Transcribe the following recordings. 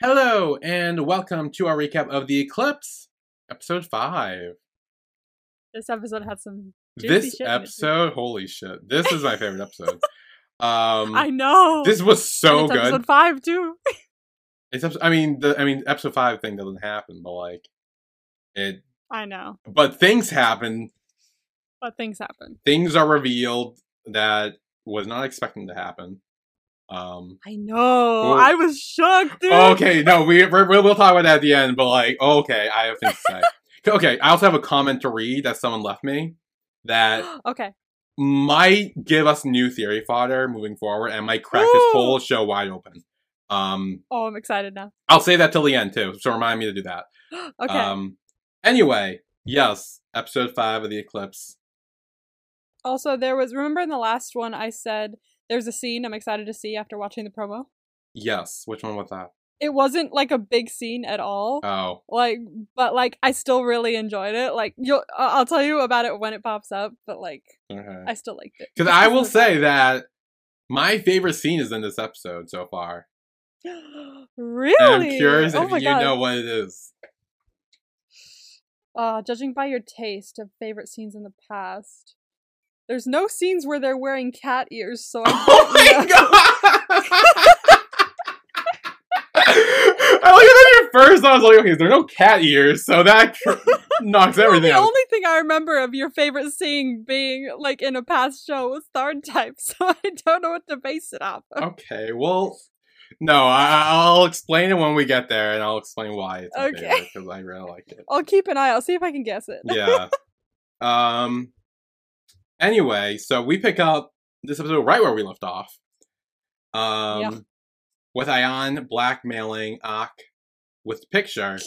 Hello, and welcome to our recap of The Eclipse, episode 5. This episode had some. This shit in it, episode, holy shit. This is my favorite episode. Um, I know. this was so good. Episode five too. It's, I mean, the I mean, episode 5 thing doesn't happen, but like, it, I know, but things happen. but things happen. Things are revealed that was not expecting to happen. Um, I know. Well- I was shocked. dude. okay, no, we we're, we'll we'll talk about that at the end. But like, okay, I have things to say. okay, I also have a comment to read that someone left me that okay. might give us new theory fodder moving forward, and might crack this whole show wide open. Um, Oh, I'm excited now. I'll say that till the end too, so remind me to do that. okay. Um, anyway, yes, episode five of the eclipse. also, there was. Remember in the last one, I said there's a scene I'm excited to see after watching the promo. Yes, which one was that? It wasn't like a big scene at all. Oh, like, but like, I still really enjoyed it. Like, you'll. I'll tell you about it when it pops up. But like, okay. I still liked it. Because I will say that my favorite scene is in this episode so far. really? And I'm curious oh if you God. know what it is. Uh, judging by your taste of favorite scenes in the past, there's no scenes where they're wearing cat ears, so I Oh know. my god! I look at it first. I was like, okay, there are no cat ears, so that knocks Well, everything the out. only thing I remember of your favorite scene being like in a past show was Third Type, so I don't know what to base it off of. Okay, well, no, I, I'll explain it when we get there, and I'll explain why it's Okay. because I really like it. I'll keep an eye. I'll see if I can guess it. Yeah. um. Anyway, so we pick up this episode right where we left off. Um. Yeah. With Ion blackmailing Ak with the picture,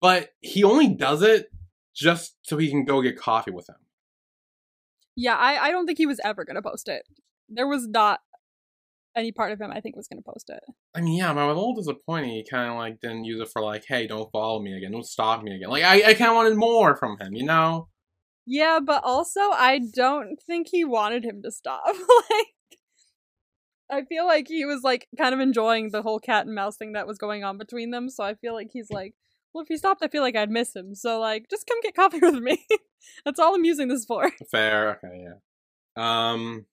but he only does it just so he can go get coffee with him. Yeah, I, I don't think he was ever gonna post it. There was not any part of him I think was gonna post it. I mean, yeah, but I was a little disappointed. He kind of like didn't use it for like, hey, don't follow me again, don't stalk me again. Like, I, I kind of wanted more from him, you know? Yeah, but also I don't think he wanted him to stop. like I feel like he was like kind of enjoying the whole cat and mouse thing that was going on between them, so I feel like he's like, well, if he stopped, I feel like I'd miss him. So like, just come get coffee with me. That's all I'm using this for. Fair, okay, yeah. Um,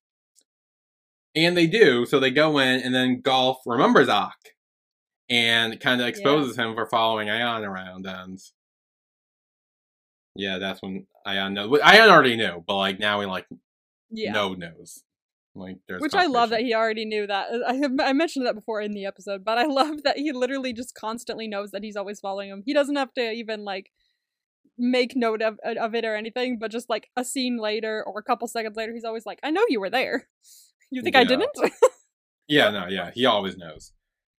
and they do, so they go in, and then Golf remembers Ak, and kind of exposes him for following Ion around, and yeah, that's when Ion uh, knows. Ion already knew, but like now he like Yeah. no knows. Like there's Which I love that he already knew that. Uh, I have, I mentioned that before in the episode, but I love that he literally just constantly knows that he's always following him. He doesn't have to even like make note of uh, of it or anything, but just like a scene later or a couple seconds later, he's always like, "I know you were there. You think I didn't?" Yeah, no, yeah, he always knows.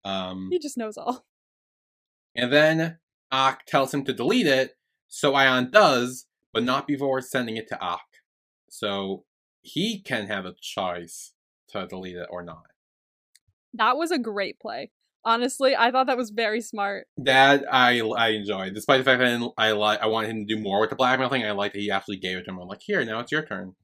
Um, he just knows all. And then Ak tells him to delete it, so Ion does, but not before sending it to Ak. So he can have a choice to delete it or not. That was a great play. Honestly, I thought that was very smart. That I I enjoyed, despite the fact that I didn't- I like I wanted him to do more with the blackmail thing. I like that he actually gave it to him. I'm like, here, now it's your turn.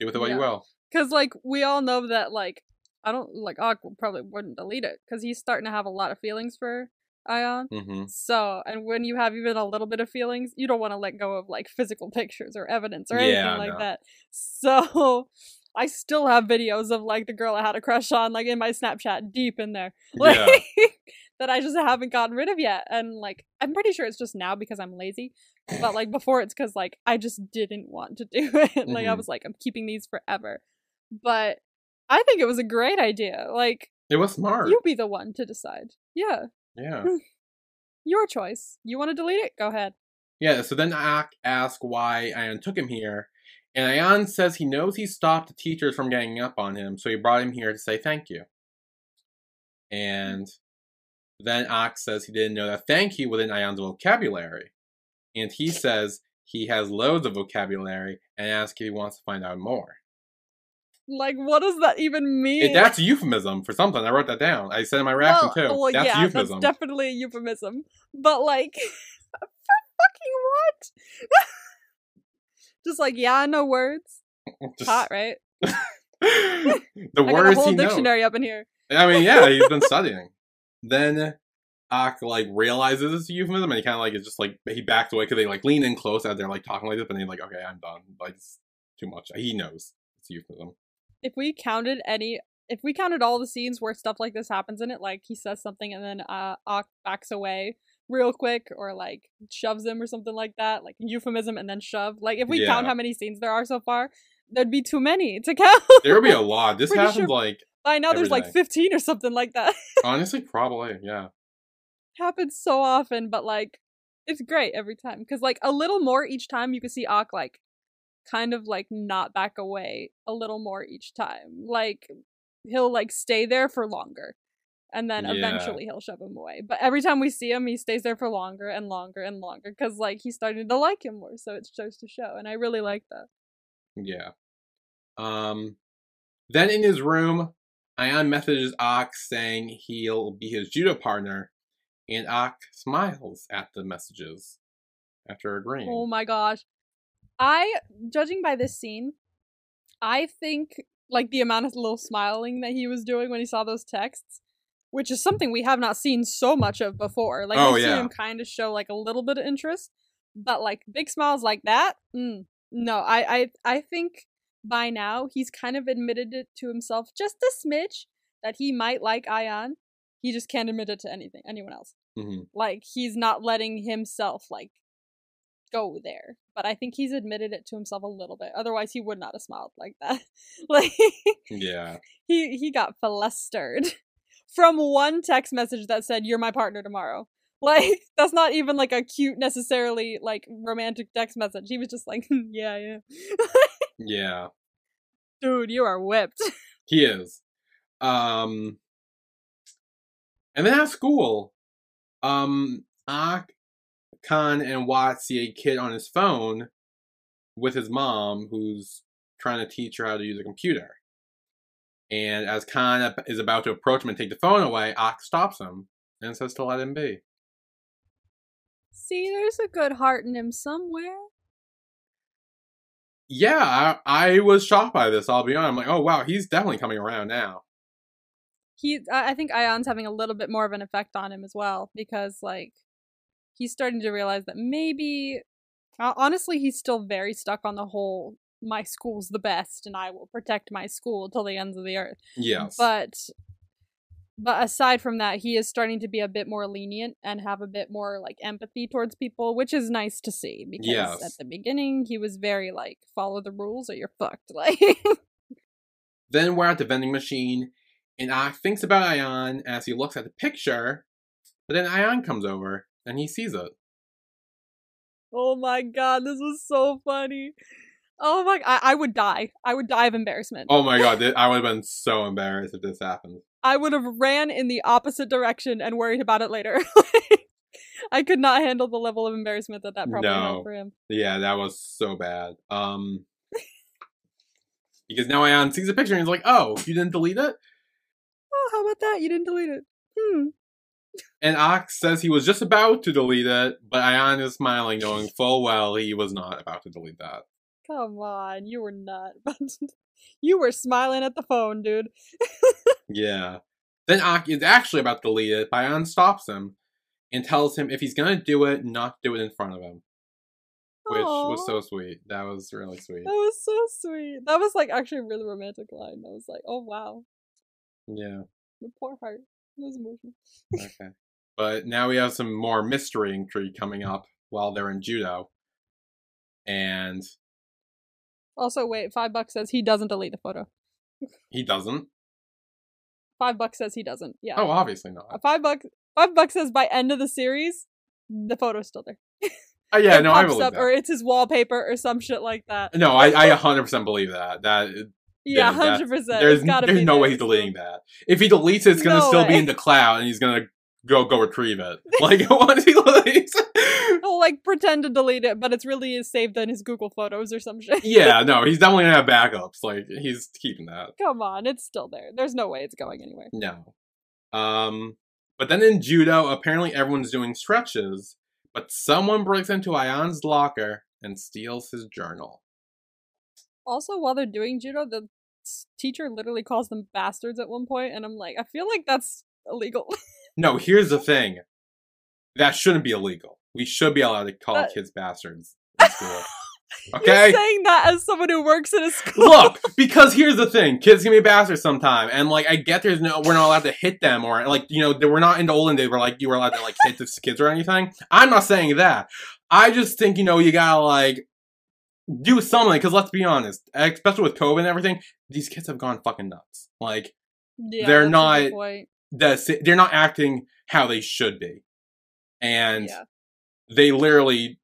Do with it what you will. Cause like we all know that like I don't like Og probably wouldn't delete it because he's starting to have a lot of feelings for Ion. hmm So, and when you have even a little bit of feelings, you don't want to let go of like physical pictures or evidence or anything Yeah, like no. that. So, I still have videos of like the girl I had a crush on, like in my Snapchat, deep in there, like Yeah. that I just haven't gotten rid of yet. And like, I'm pretty sure it's just now because I'm lazy, but like before it's because like I just didn't want to do it. like I Mhm. was like, I'm keeping these forever. But I think it was a great idea. Like, It was smart. you be the one to decide. Yeah yeah. Hmm. your choice. You want to delete it? Go ahead. Yeah, so then Ak asks why Ion took him here, and Ion says he knows he stopped the teachers from ganging up on him, so he brought him here to say thank you. Hmm. And then Ak says he didn't know that thank you was in Ion's vocabulary. And he says he has loads of vocabulary and asks if he wants to find out more. Like, what does that even mean? It- that's a euphemism for something. I wrote that down. I said in my reaction well, too. Well, that's yeah, euphemism. that's definitely a euphemism. But like, for fucking what? Just like, yeah, no words. Just- Hot, right? the I got a words whole he knows. dictionary up in here. I mean, yeah, he's been studying. Then Ak like realizes it's a euphemism and he kind of like is just like he backs away because they like lean in close as they're like talking like this, and he's like, okay, I'm done. Like it's too much. He knows it's a euphemism. If we counted any, if we counted all the scenes where stuff like this happens in it, like he says something and then uh Ak backs away real quick, or like shoves him or something like that, like euphemism and then shove. Like if we count how many scenes there are so far, there'd be too many to count. There would be a lot. This happens sure- like By now, there's like 15 or something like that. honestly, probably yeah. happens so often, but like it's great every time because like a little more each time you can see Ak like kind of like not back away a little more each time. Like he'll like stay there for longer. And then Yeah. eventually he'll shove him away. But every time we see him, he stays there for longer and longer and longer because like he's starting to like him more. So it shows to show, and I really like that. Yeah. Um. Then in his room, Ion messages Ak saying he'll be his judo partner, and Ak smiles at the messages after agreeing. Oh my gosh. I judging by this scene, I think like the amount of little smiling that he was doing when he saw those texts, which is something we have not seen so much of before. Like Oh, we've yeah. seen him kind of show like a little bit of interest, but like big smiles like that, mm, no. I I I think by now he's kind of admitted it to himself just a smidge that he might like Ion. He just can't admit it to anything anyone else Mhm. like he's not letting himself like go there but i think he's admitted it to himself a little bit otherwise he would not have smiled like that like Yeah. he he got flustered from one text message that said you're my partner tomorrow like that's not even like a cute necessarily like romantic text message he was just like yeah yeah Yeah. dude you are whipped He is. Um. And then at school, um, Ak, Khan, and Watt see a kid on his phone with his mom who's trying to teach her how to use a computer. And as Khan is about to approach him and take the phone away, Ak stops him and says to let him be. see there's a good heart in him somewhere Yeah, I, I was shocked by this, I'll be honest. I'm like, oh wow, he's definitely coming around now. he I think Ion's having a little bit more of an effect on him as well because like he's starting to realize that maybe uh, honestly he's still very stuck on the whole my school's the best and I will protect my school till the ends of the earth. Yes. But but aside from that, he is starting to be a bit more lenient and have a bit more like empathy towards people, which is nice to see because Yes. at the beginning he was very like follow the rules or you're fucked. Like Then we're at the vending machine, and Ak thinks about Ion as he looks at the picture, but then Ion comes over and he sees it. Oh my god, this was so funny. Oh my, I, I would die. I would die of embarrassment. Oh my god, I would have been so embarrassed if this happened. I would have ran in the opposite direction and worried about it later. I could not handle the level of embarrassment that that probably No. held for him. Yeah, that was so bad. Um, because now Ion sees the picture and he's like, "Oh, you didn't delete it?" Oh, how about that? You didn't delete it. Hmm. And Ox says he was just about to delete it, but Ion is smiling, knowing full well he was not about to delete that. Come on, you were not. you were smiling at the phone, dude. Yeah. Then Ak is actually about to delete it, but Ion stops him and tells him if he's gonna do it, not do it in front of him. Which was so sweet. That was really sweet. That was so sweet. That was like actually a really romantic line. I was like, oh wow, Yeah. the poor heart. Was emotional. Okay. But now we have some more mystery intrigue coming up while they're in judo. And Also, wait, five bucks says he doesn't delete the photo. he doesn't. Five bucks says he doesn't. Yeah. Oh, obviously Uh, not. Five bucks. Five bucks says by end of the series, the photo's still there. Oh yeah, no, I believe up, that. or it's his wallpaper or some shit like that. No, I, I 100% believe that. That Yeah, hundred percent. there's there's no there way he's deleting that. If he deletes it, it's gonna No still be in the cloud, and he's gonna go go retrieve it. Like once he deletes. He'll like pretend to delete it, but it's really is saved in his Google Photos or some shit. yeah, no, he's definitely gonna have backups. Like he's keeping that. Come on, it's still there. There's no way it's going anywhere. No. Um, but then in judo, apparently everyone's doing stretches, but someone breaks into Ion's locker and steals his journal. Also, while they're doing judo, the teacher literally calls them bastards at one point, and I'm like, I feel like that's illegal. No, here's the thing. that shouldn't be illegal. We should be allowed to call That- kids bastards in school. You're Okay? saying that as someone who works in a school. Look, because here's the thing: kids can be bastards sometime, and like I get there's no, we're not allowed to hit them, or like you know, we're not in the olden days where like you were allowed to like hit the kids or anything. I'm not saying that. I just think you know you gotta like do something because let's be honest, especially with COVID and everything, these kids have gone fucking nuts. Like Yeah, they're not- the they're not acting how they should be, and Yeah. they literally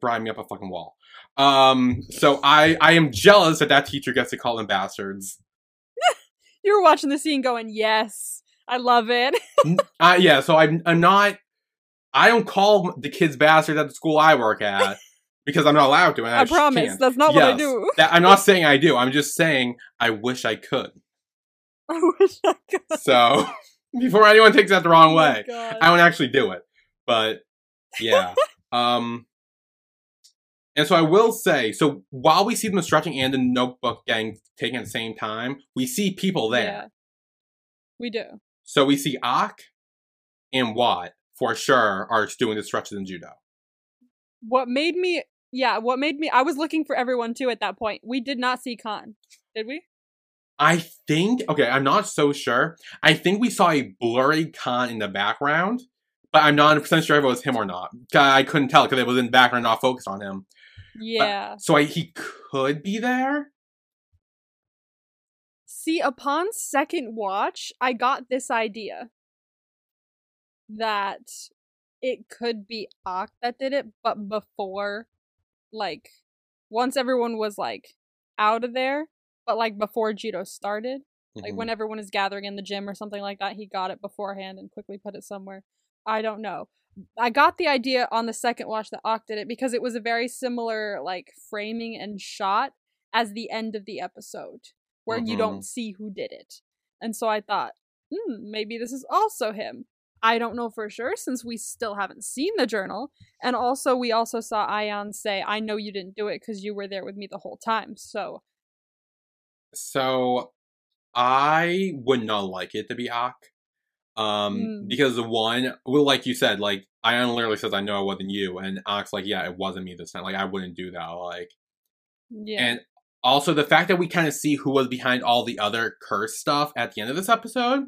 drive me up a fucking wall. Um, so I I am jealous that that teacher gets to call them bastards. You were watching the scene going, yes, I love it. Uh, yeah, so I'm I'm not. I don't call the kids bastards at the school I work at because I'm not allowed to. I, I promise. can't. That's not what I do. That, I'm not saying I do. I'm just saying I wish I could. I wish I could. So before anyone takes that the wrong Oh way, I don't actually do it. But yeah. um and so I will say, so while we see them stretching and the notebook getting taken at the same time, we see people there. Yeah. We do. So we see Ak and Watt for sure are doing the stretches in judo. What made me yeah, what made me I was looking for everyone too at that point. We did not see Khan. Did we? I think okay, I'm not so sure. I think we saw a blurry Khan in the background, but I'm not 100% sure if it was him or not. I couldn't tell because it was in the background, not focused on him. Yeah. So I, he could be there. See, upon second watch, I got this idea that it could be Ak that did it, but before, like, once everyone was like out of there, but like before judo started, like Mhm. when everyone is gathering in the gym or something like that, he got it beforehand and quickly put it somewhere. I don't know. I got the idea on the second watch that Ak did it because it was a very similar like framing and shot as the end of the episode where you Mhm. don't see who did it. And so I thought, hmm, maybe this is also him. I don't know for sure since we still haven't seen the journal. And also, we also saw Ion say, I know you didn't do it because you were there with me the whole time. So, So I would not like it to be Ak. Um, Mm. because the one, well, like you said, like Ion literally says, "I know it wasn't you," and Ak's like, "Yeah, it wasn't me this time. Like I wouldn't do that." Like, yeah. and also the fact that we kind of see who was behind all the other curse stuff at the end of this episode,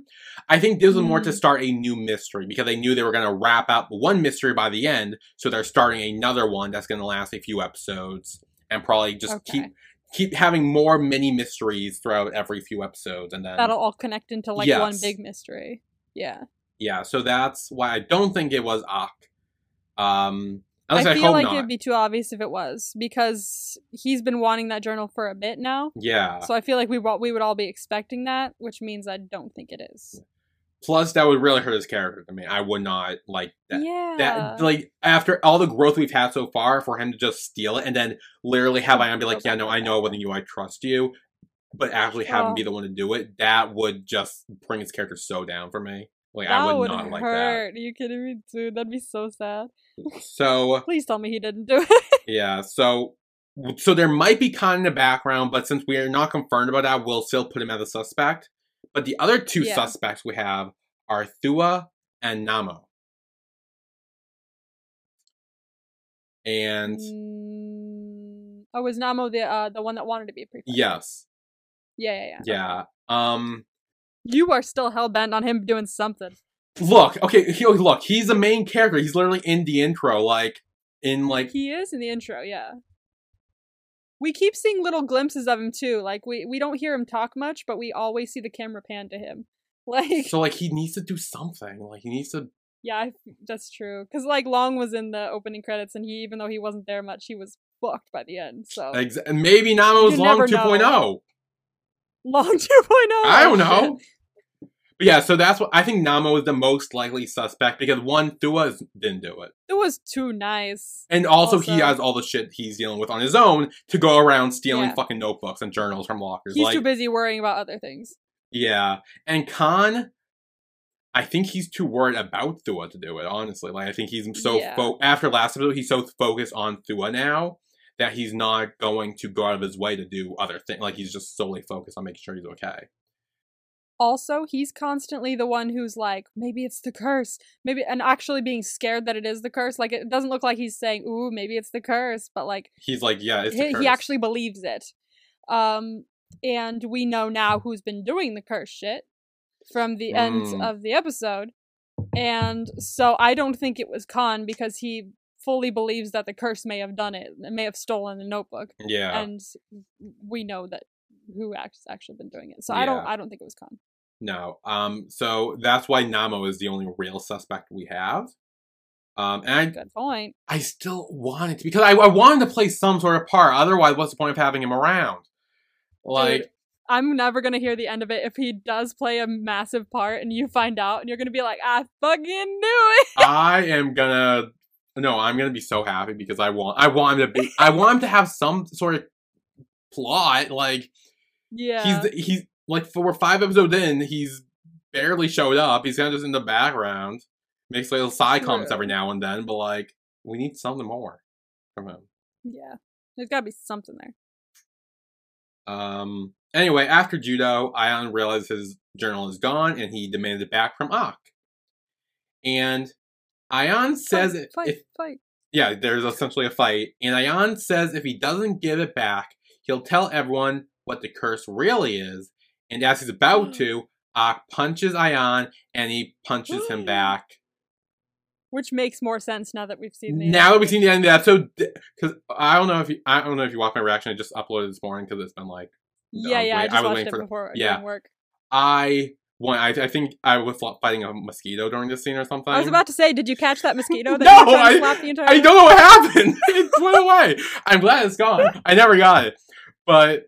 I think this was more to Mm. start a new mystery because they knew they were going to wrap up one mystery by the end, so they're starting another one that's going to last a few episodes and probably just keep Okay. keep having more mini mysteries throughout every few episodes, and then That'll all connect into like one big mystery. Yeah. yeah. So that's why I don't think it was Ak. Um, I I, feel like not. it'd be too obvious if it was because he's been wanting that journal for a bit now. yeah. So I feel like we we would all be expecting that, which means I don't think it is. Plus, that would really hurt his character I mean, I would not like that. yeah. That like after all the growth we've had so far, for him to just steal it and then literally have Ion be like, "Yeah, no, I know it wasn't you. I trust you," but actually have him Oh. be the one to do it. That would just bring his character so down for me. Like that I would, would not like hurt. Are you kidding me, dude? That'd be so sad. So Please tell me he didn't do it. yeah, so so there might be Khan in the background, but since we are not confirmed about that, we'll still put him as a suspect. But the other two Yeah. suspects we have are Thua and Namo. And Mm, oh, was Namo the uh, the one that wanted to be a prefect? yes, Yeah, yeah, yeah. yeah. Um You are still hell bent on him doing something. look, okay, he, oh, look, he's the main character. He's literally in the intro, like in like He is in the intro, yeah. We keep seeing little glimpses of him too. Like we we don't hear him talk much, but we always see the camera pan to him. Like so like he needs to do something. Like he needs to yeah, that's true. Cuz like Long was in the opening credits and he even though he wasn't there much, he was fucked by the end. So ex- maybe Namo's You long never 2.0. know. Oh. Long 2.0. I don't oh, know. But yeah, so that's what I think Namo is the most likely suspect because one, Thua is, didn't do it. It was too nice. And also, he has all the shit he's dealing with on his own to go around stealing Yeah. fucking notebooks and journals from lockers. He's like, too busy worrying about other things. yeah. And Khan, I think he's too worried about Thua to do it, honestly. Like, I think he's so, Yeah. fo- after last episode, he's so focused on Thua now that he's not going to go out of his way to do other things. Like, he's just solely focused on making sure he's okay. Also he's constantly the one who's like maybe it's the curse maybe and actually being scared that it is the curse like it doesn't look like he's saying ooh maybe it's the curse but like He's like, yeah, it's the he, curse. he actually believes it um and we know now who's been doing the curse shit from the end Mm. of the episode and so i don't think it was khan because he fully believes that the curse may have done it may have stolen the notebook yeah. and we know that who has actually been doing it so i don't i don't think it was khan No. Um. So that's why Namo is the only real suspect we have. Um. And I, good point I still wanted to because I, I wanted to play some sort of part. Otherwise, what's the point of having him around? Like, Dude, I'm never gonna hear the end of it if he does play a massive part and you find out and you're gonna be like, I fucking knew it. I am gonna. No, I'm gonna be so happy because I want. I want him to be. I want him to have some sort of plot. Like Yeah. he's he's like for five episodes in, he's barely showed up. He's kind of just in the background, makes little side comments every now and then. But like, we need something more from him. yeah. There's gotta be something there. Um. Anyway, after judo, Ion realizes his journal is gone, and he demanded it back from Ak. And Ion says fight, if, fight, if fight. yeah, there's essentially a fight, and Ion says if he doesn't give it back, he'll tell everyone what the curse really is. And as he's about mm. to, Ak punches Ion, and he punches him back. Which makes more sense now that we've seen the Now that we've seen the end of the episode, because I don't know if you, I don't know if you watched my reaction. I just uploaded this morning because it's been like Yeah, yeah, I wait- just I was watched waiting it for the- before yeah. work. I one. I, I think I was fighting a mosquito during this scene or something. I was about to say, did you catch that mosquito that No, I- to slap the entire I don't know what happened. it went away. I'm glad it's gone. I never got it. But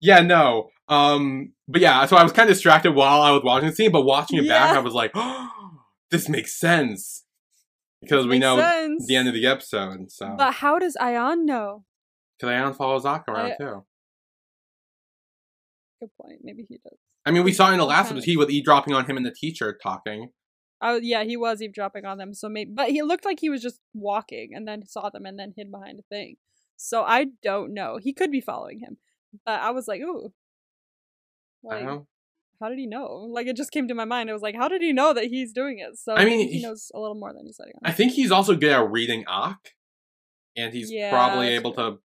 yeah, no. Um but yeah, so I was kind of distracted while I was watching the scene, but watching it back I was like, oh, this makes sense. Because we Makes know sense. the end of the episode. So But how does Ion know? because Aeon follows Zaka around I- too. Good point. Maybe he does. I mean we saw in the last episode he was eavesdropping on him and the teacher talking. Oh yeah, he was eavesdropping on them. So maybe, but he looked like he was just walking and then saw them and then hid behind a thing. So I don't know. He could be following him, but I was like, ooh, I like don't know. how did he know? Like it just came to my mind. I was like, how did he know that he's doing it? So I mean, he knows a little more than he's letting on. I think he's also good at reading Ak. And he's Yeah, probably able to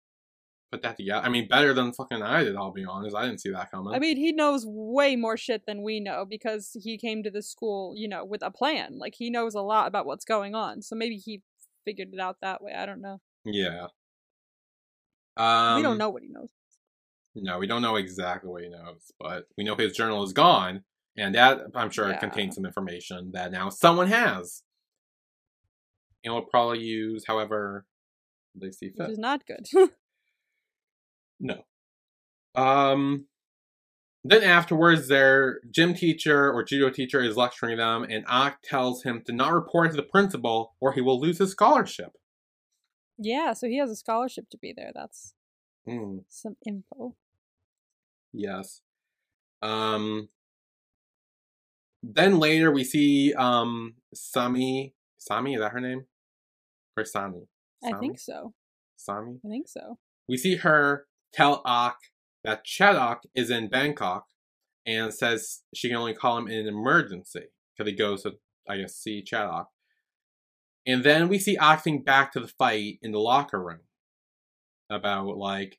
put that together. I mean, better than fucking I did, I'll be honest. I didn't see that coming. I mean, he knows way more shit than we know because he came to the school, you know, with a plan. Like he knows a lot about what's going on. So maybe he figured it out that way. I don't know. yeah. Um, we don't know what he knows. No, we don't know exactly what he knows, but we know his journal is gone, and that I'm sure Yeah. contains some information that now someone has, and will probably use however they see fit. Which is not good. No. Um. Then afterwards, their gym teacher or judo teacher is lecturing them, and Ak tells him to not report to the principal, or he will lose his scholarship. Yeah, so he has a scholarship to be there. That's Hmm. some info. Yes. Um. Then later we see um Sami. Sami is that her name? Or Sami? I think so. Sami. I think so. We see her tell Ak that Chedok is in Bangkok, and says she can only call him in an emergency because he goes to I guess see Chedok. And then we see think back to the fight in the locker room about like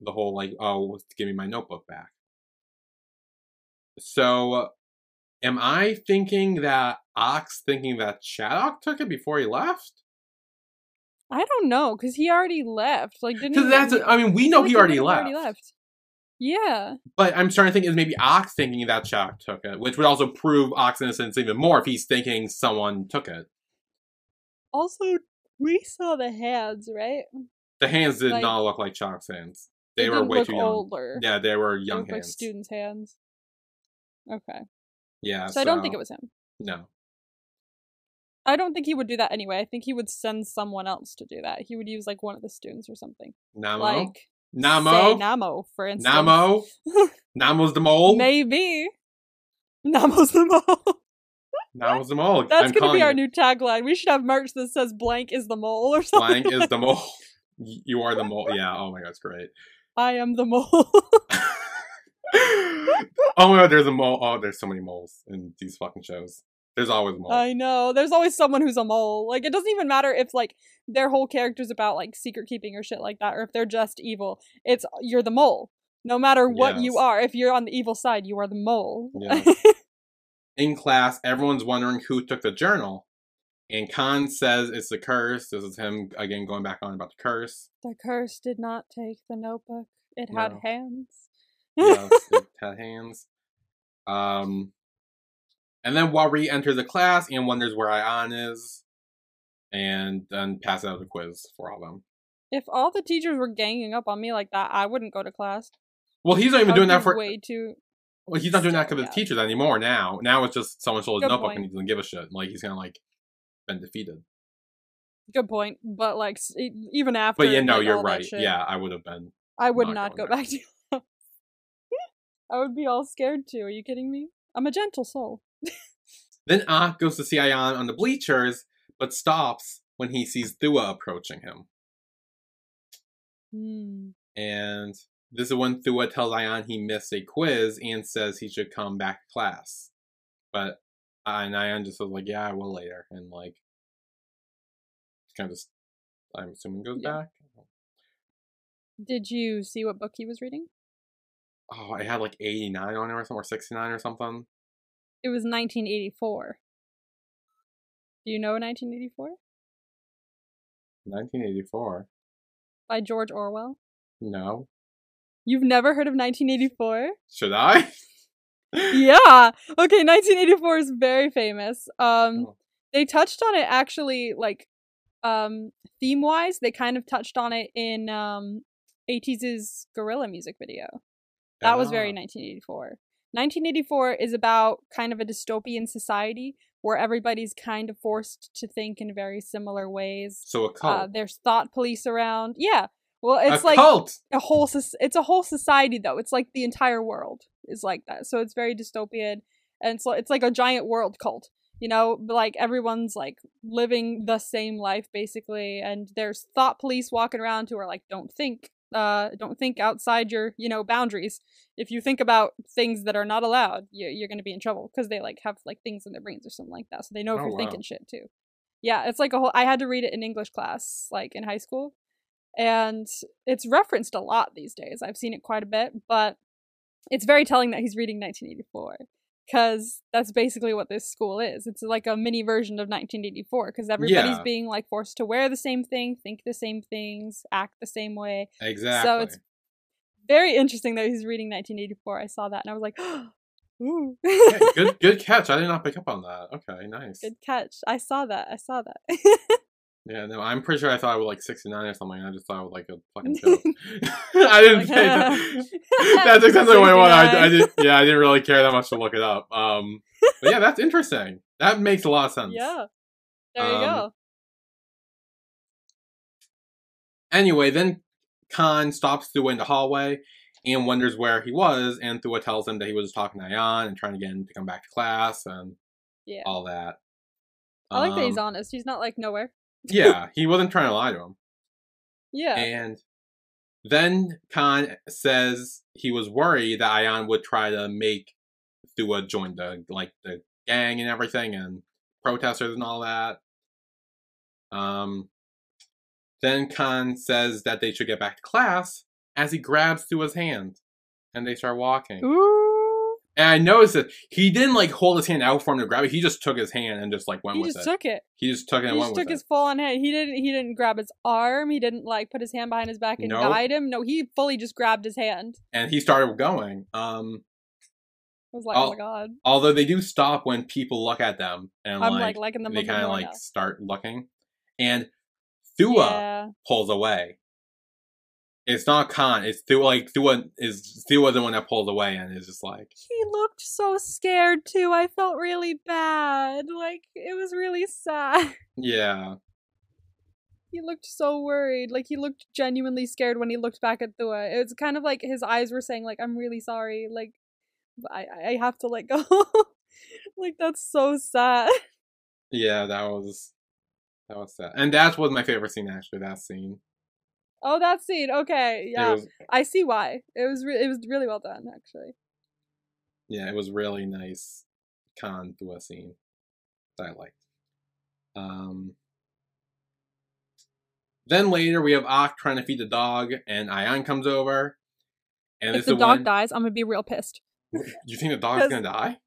the whole like oh give me my notebook back. So, am I thinking that Ox thinking that Shadok took it before he left? I don't know because he already left. Like, didn't he? that's I mean we know I he already left, Already left. Yeah. but I'm starting to think is maybe Ox thinking that Shadok took it, which would also prove Ox innocence even more if he's thinking someone took it. Also, we saw the hands, right? The hands did Like- not look like Shadok's hands. They, They were way too young. older. Yeah, they were They young like hands. students' hands. Okay. Yeah, So, I don't think it was him. no. I don't think he would do that anyway. I think he would send someone else to do that. He would use like one of the students or something. Namo, Like say Namo, Namo, for instance. Namo, Namo's the mole. Maybe. Namo's the mole. Namo's the mole. That's gonna be our it. new tagline. We should have merch that says blank is the mole or something. Blank is the mole. You are the mole. Yeah. Oh my god, it's great. I am the mole. oh my god, there's a mole. Oh, there's so many moles in these fucking shows. There's always a mole. I know. There's always someone who's a mole. Like it doesn't even matter if like their whole character's about like secret keeping or shit like that, or if they're just evil. It's you're the mole. No matter what you are, if you're on the evil side, you are the mole. Yeah. in class, everyone's wondering who took the journal. And Khan says it's the curse. This is him again going back on about the curse. the curse did not take the notebook. It had hands. Yes, it had hands. Um, and then Wari enters the class and wonders where Ion is, and then passes out the quiz for all of them. if all the teachers were ganging up on me like that, I wouldn't go to class. Well, he's not even doing that for. way too. Well, he's not doing that because of teachers anymore. Now, now it's just someone stole his Good notebook point. and he doesn't give a shit. Like he's gonna like been defeated. Good point, but like s- e- even after. But yeah, no, like, you're all that right. shit, Yeah, I would have been. I would not not go back to. I would be all scared too. Are you kidding me? I'm a gentle soul. Then Ah goes to see Ion on the bleachers, but stops when he sees Thua approaching him. Hmm. And this is when Thua tells Ion he missed a quiz and says he should come back to class. But uh, and Ion just was like, "Yeah, I will later," and like, kind of just, I'm assuming goes Yeah. back. Did you see what book he was reading? Oh, I had like 89 on it or something, or 69 or something. It was 1984. Do you know 1984 1984. by George Orwell? No. You've never heard of 1984? Should I? yeah. Okay, 1984 is very famous. Um Oh. they touched on it actually like um theme wise, they kind of touched on it in um 80s' Gorilla music video. That was very Ah. 1984. 1984 is about kind of a dystopian society where everybody's kind of forced to think in very similar ways. So a cult. Uh, there's thought police around. Yeah. Well, a it's like cult. a whole it's a whole society though. It's like the entire world is like that. So it's very dystopian and so it's like a giant world cult you know? Like everyone's like living the same life basically and there's thought police walking around who are like don't think uh don't think outside your you know boundaries. If you think about things that are not allowed you, you're going to be in trouble because they like have like things in their brains or something like that so they know if Oh, you're wow. thinking shit too. Yeah it's like a whole i had to read it in english class like in high school and it's referenced a lot these days. I've seen it quite a bit, but it's very telling that he's reading 1984 because that's basically what this school is. It's like a mini version of 1984 because everybody's Yeah. being like forced to wear the same thing, think the same things, act the same way. Exactly. So it's very interesting that he's reading 1984. I saw that and I was like, ooh. Yeah, good good catch. I did not pick up on that. Okay, nice. Good catch. I saw that. I saw that. Yeah, no, I'm pretty sure I thought it was like 69 or something. I just thought it was like a fucking joke. I didn't Like, uh, attention. That's exactly what. I, I 69. did, yeah, I didn't really care that much to look it up. Um, but yeah, that's interesting. That makes a lot of sense. yeah. There you Um, go. Anyway, then Khan stops Thua in the hallway and wonders where he was, and Thua tells him that he was talking to Ayan and trying to get him to come back to class and Yeah. all that. I like that he's Um, honest. He's not like nowhere. Yeah, he wasn't trying to lie to him. Yeah. And then Khan says he was worried that Ayan would try to make Thua join the like the gang and everything and protesters and all that. Um then Khan says that they should get back to class as he grabs Thua's hand and they start walking. Ooh. And I noticed that he didn't like hold his hand out for him to grab it. He just took his hand and just like went He with just it. took it. he just took it He just took his it. full on hand. He didn't. He didn't grab his arm. He didn't like put his hand behind his back and Nope. guide him. No, he fully just grabbed his hand. And he started going. Um I was like, oh, Oh, my god. although they do stop when people look at them and I'm like, like liking them they kind of like now. start looking and Thua Yeah. pulls away it's not Khan it's Thua like Thua is Thua the one that pulled away and is just like He looked so scared too. I felt really bad. Like it was really sad. yeah He looked so worried. Like he looked genuinely scared when he looked back at Thua. It was kind of like his eyes were saying, like, I'm really sorry. Like I I have to let go. like that's so sad. yeah that was that was sad and that was my favorite scene actually that scene Oh, that scene. Okay, yeah. was- I see why. It was re- it was really well done actually. yeah, it was really nice Khan Thua a scene that I liked. Um, then later we have Ak trying to feed the dog, and Ayan comes over. And if the is dog when, dies, I'm gonna be real pissed. you think the dog's gonna die?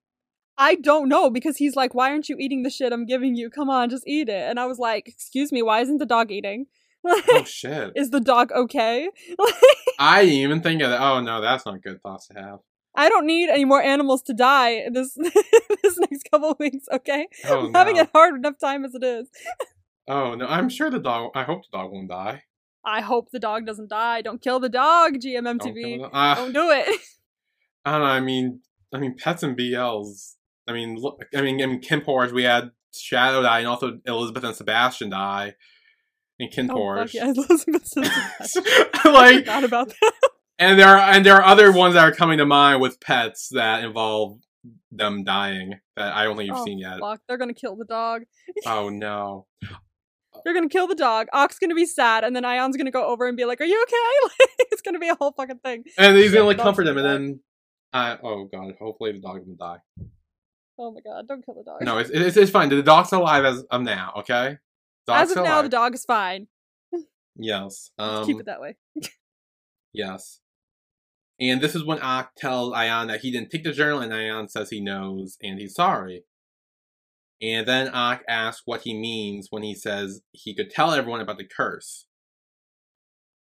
I don't know because he's like, "Why aren't you eating the shit I'm giving you? Come on, just eat it." And I was like, "Excuse me, why isn't the dog eating? Oh shit! Is the dog okay? I even think of that. Oh no, that's not good thoughts to have. I don't need any more animals to die this this next couple of weeks. Okay, Oh I'm having a hard enough time as it is. Oh no, I'm sure the dog. I hope the dog won't die. I hope the dog doesn't die. Don't kill the dog, Don't GMMTV. Ah, Don't do it. I don't know. I mean, I mean, pets and BLs. I mean, look. I mean, in KinnPorsche, we had Shadow die, and also Elizabeth and Sebastian die. In Kim Oh, yeah, Elizabeth Simpson. I like, forgot about that. and there are and there are other ones that are coming to mind with pets that involve them dying that I don't think you've Oh, seen yet. Fuck, they're gonna kill the dog. Oh no! They're gonna kill the dog. Ox gonna be sad, and then Ion's gonna go over and be like, "Are you okay?" Like, it's gonna be a whole fucking thing. And he's gonna like comfort him, and then, I oh god, hopefully the dog doesn't die. Oh my god, don't kill the dog. No, it's, it's, it's fine. The dog's alive as of now. Okay. Dog's As of now, alive. the dog is fine. Yes. Um, keep it that way. Yes. And this is when Ak tells Ayan that he didn't take the journal, and Ayan says he knows and he's sorry. And then Ak asks what he means when he says he could tell everyone about the curse.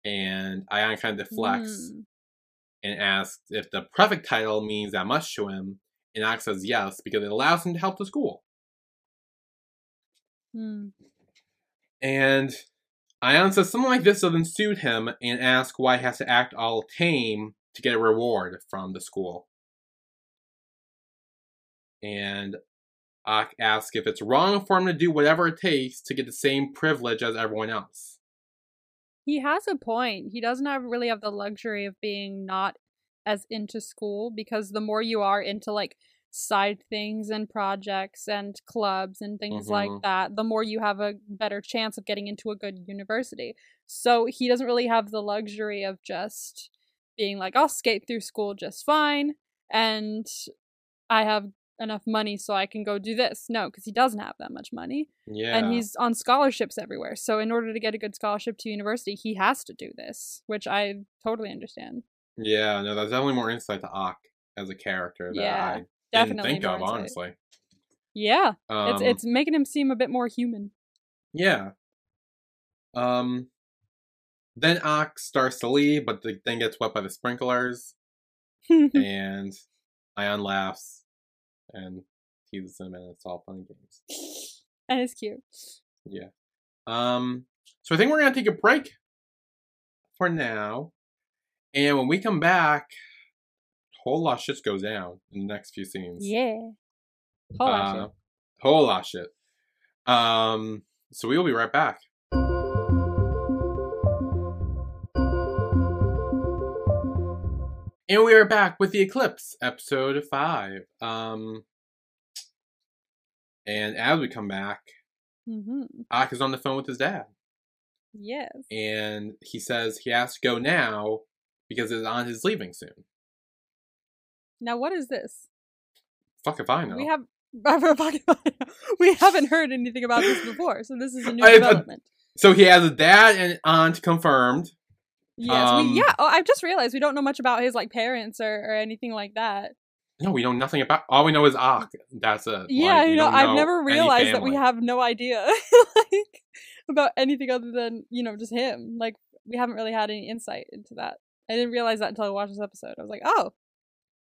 And Ayan kind of deflects Mm. and asks if the prefect title means that much to him. And Ak says yes, because it allows him to help the school. Mm. And Ion says something like this doesn't suit him and asks why he has to act all tame to get a reward from the school. And Ak asks if it's wrong for him to do whatever it takes to get the same privilege as everyone else. He has a point. He doesn't have really have the luxury of being not as into school because the more you are into like side things and projects and clubs and things like Mhm. that, the more you have a better chance of getting into a good university. So he doesn't really have the luxury of just being like, I'll skate through school just fine and I have enough money so I can go do this. No, because he doesn't have that much money Yeah. and he's on scholarships everywhere. So in order to get a good scholarship to university, he has to do this, which I totally understand. yeah, no, that's definitely more insight to Ak as a character that Yeah, I Definitely think of, honestly. Yeah, Um, it's it's making him seem a bit more human. Yeah. Um. Then Ox starts to leave, but the, then gets wet by the sprinklers, and Ion laughs and teases him, and it's all fun and games. and it's cute. Yeah. Um. So I think we're gonna take a break for now, and when we come back, whole lot of shit goes down in the next few scenes. Yeah. Hold on. Uh, whole lot of shit. Um. So we will be right back. And we are back with the Eclipse, episode five. Um, and as we come back, hmm Ak is on the phone with his dad, Yes. and he says he has to go now because it's on his leaving soon. Now what is this? Fuck if I know. We have we haven't heard anything about this before, so this is a new I- I- development. so he has a dad and aunt confirmed. yes, um, we yeah. Oh, I've just realized we don't know much about his like parents or, or anything like that. No, we know nothing about. All we know is Ak. That's it. Yeah, Like, you know, I've never realized that we have no idea like about anything other than you know just him. Like we haven't really had any insight into that. I didn't realize that until I watched this episode. I was like, oh,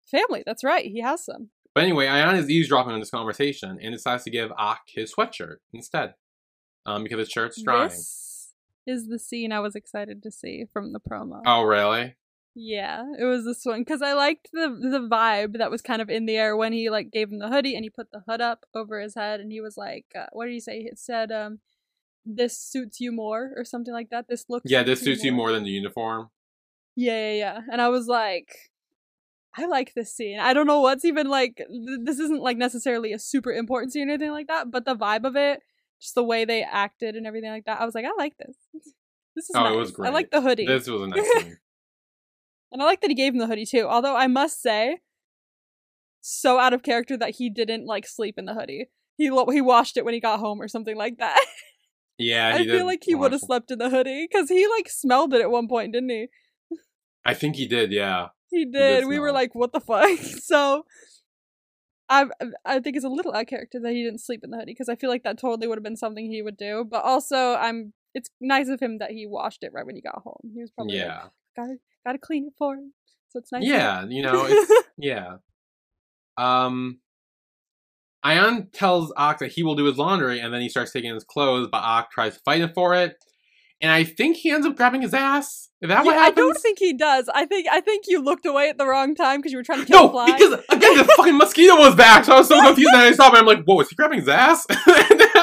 family. That's right. He has some. But anyway, Ion is eavesdropping on this conversation and decides to give Ak his sweatshirt instead, um, because his shirt's drying. This is the scene I was excited to see from the promo. Oh, really? Yeah, it was this one because I liked the the vibe that was kind of in the air when he like gave him the hoodie and he put the hood up over his head and he was like, uh, "What did he say?" It said, um, "This suits you more" or something like that. This looks Yeah, this suits you more than the uniform. Yeah, yeah, yeah. And I was like, I like this scene. I don't know what's even like. Th- this isn't like necessarily a super important scene or anything like that, but the vibe of it, just the way they acted and everything like that, I was like, I like this. This is Oh, it nice. was I like the hoodie. This was a nice scene. And I like that he gave him the hoodie too. Although I must say, so out of character that he didn't like sleep in the hoodie. He lo- he washed it when he got home or something like that. Yeah, I feel like he would have slept in the hoodie because he like smelled it at one point, didn't he? I think he did. Yeah. He did we smell were like, "What the fuck?" So, I I think it's a little out character that he didn't sleep in the hoodie because I feel like that totally would have been something he would do. But also, I'm. It's nice of him that he washed it right when he got home. He was probably like, Yeah. gotta gotta clean it for him. So it's nice. Yeah. You know, it's yeah. Um. Ayan tells Ak that he will do his laundry, and then he starts taking his clothes, but Ak tries to fight him for it. And I think he ends up grabbing his ass. Is that what Yeah, I don't think he does. I think I think you looked away at the wrong time because you were trying to kill No, a fly. because again, the fucking mosquito was back, so I was so confused. And I stopped, and I'm like, "Whoa, is he grabbing his ass?"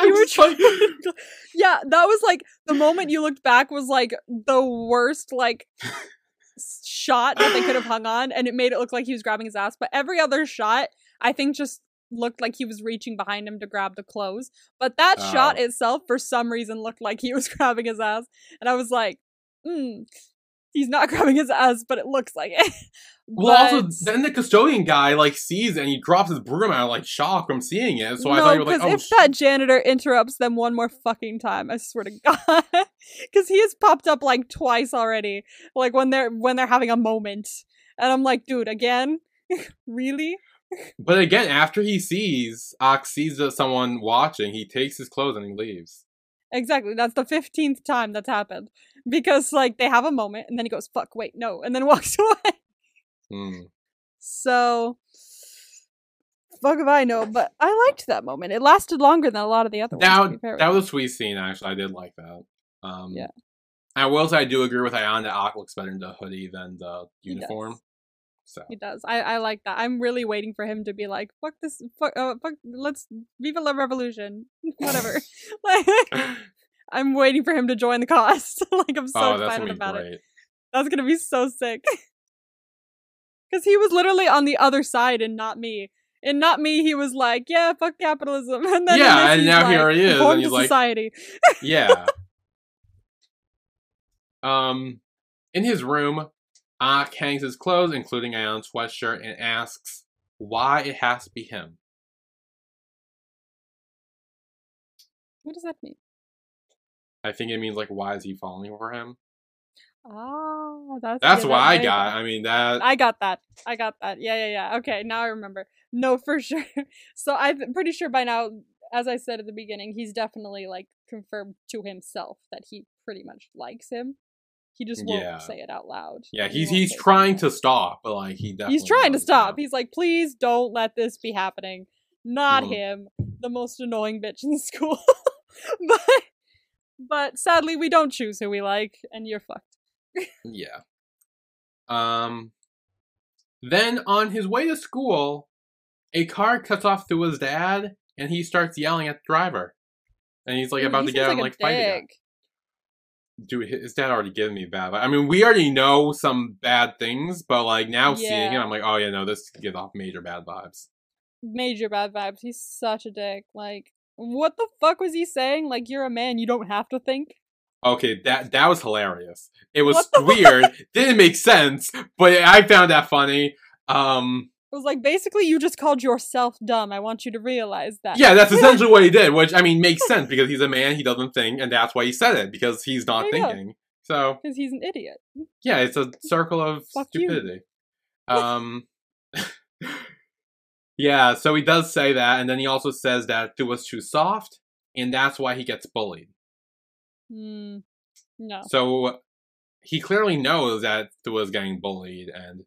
You were just like, yeah, that was like the moment you looked back was like the worst like shot that they could have hung on, and it made it look like he was grabbing his ass. But every other shot, I think, just looked like he was reaching behind him to grab the clothes. But that shot Oh. itself, for some reason, looked like he was grabbing his ass, and I was like, hmm. He's not grabbing his ass, but it looks like it. Well, also, then the custodian guy like sees it and he drops his broom out of like shock from seeing it. So I no, thought you were like, because "Oh, if sh- that janitor interrupts them one more fucking time, I swear to God, because he has popped up like twice already, like when they're when they're having a moment, and I'm like, dude, again, really? But again, after he sees Ox sees someone watching, he takes his clothes and he leaves. Exactly. That's the fifteenth time that's happened because like they have a moment, and then he goes, "Fuck, wait, no," and then walks away. Hmm. So. Fuck if I know, but I liked that moment. It lasted longer than a lot of the other ones. That fair that was a sweet scene. Actually, I did like that. Um, Yeah. I will say I do agree with Ayan that Ak looks better in the hoodie than the uniform. So He does. I, I like that. I'm really waiting for him to be like, fuck this, fuck, uh, fuck, let's, Viva la Revolution. Whatever. like, I'm waiting for him to join the cause. like, I'm so oh, that's excited about it. great. That's gonna be so sick. Because he was literally on the other side and not me. And not me, he was like, yeah, fuck capitalism. And then Yeah, this, and now like, here he is, "Conform and he's like- society. Yeah. um, in his room, Ah Ak hangs his clothes, including Ayan's sweatshirt, and asks why it has to be him. What does that mean? I think it means like, why is he falling for him? Oh, that's That's what I there you go. got. I mean that. I got that. I got that. Yeah, yeah, yeah. Okay, now I remember. No, for sure. So I'm pretty sure by now, as I said at the beginning, he's definitely like confirmed to himself that he pretty much likes him. He just won't Yeah. say it out loud. yeah, and he he's he's trying to stop, but like he definitely. He's trying to stop. He's like, please don't let this be happening. Not Mhm. him, the most annoying bitch in school. but but sadly, we don't choose who we like, and you're fucked. Yeah. Um. Then on his way to school, a car cuts off to his dad, and he starts yelling at the driver. And he's like Ooh, about he to get him a like fight Dude, his dad already given me bad. I mean, we already know some bad things, but like now seeing him, I'm like, oh yeah, no, this gives off major bad vibes. major bad vibes. He's such a dick. Like, what the fuck was he saying? Like, you're a man, you don't have to think. Okay, that that was hilarious. It was weird, didn't make sense, but I found that funny. Um, It was like basically you just called yourself dumb. I want you to realize that. yeah, that's essentially what he did, which I mean makes sense because he's a man, he doesn't think, and that's why he said it because he's not you go. thinking. So because he's an idiot. yeah, it's a circle of Fuck you. stupidity. Um, yeah, so he does say that, and then he also says that it was too soft, and that's why he gets bullied. Hmm. No. So he clearly knows that was getting bullied, and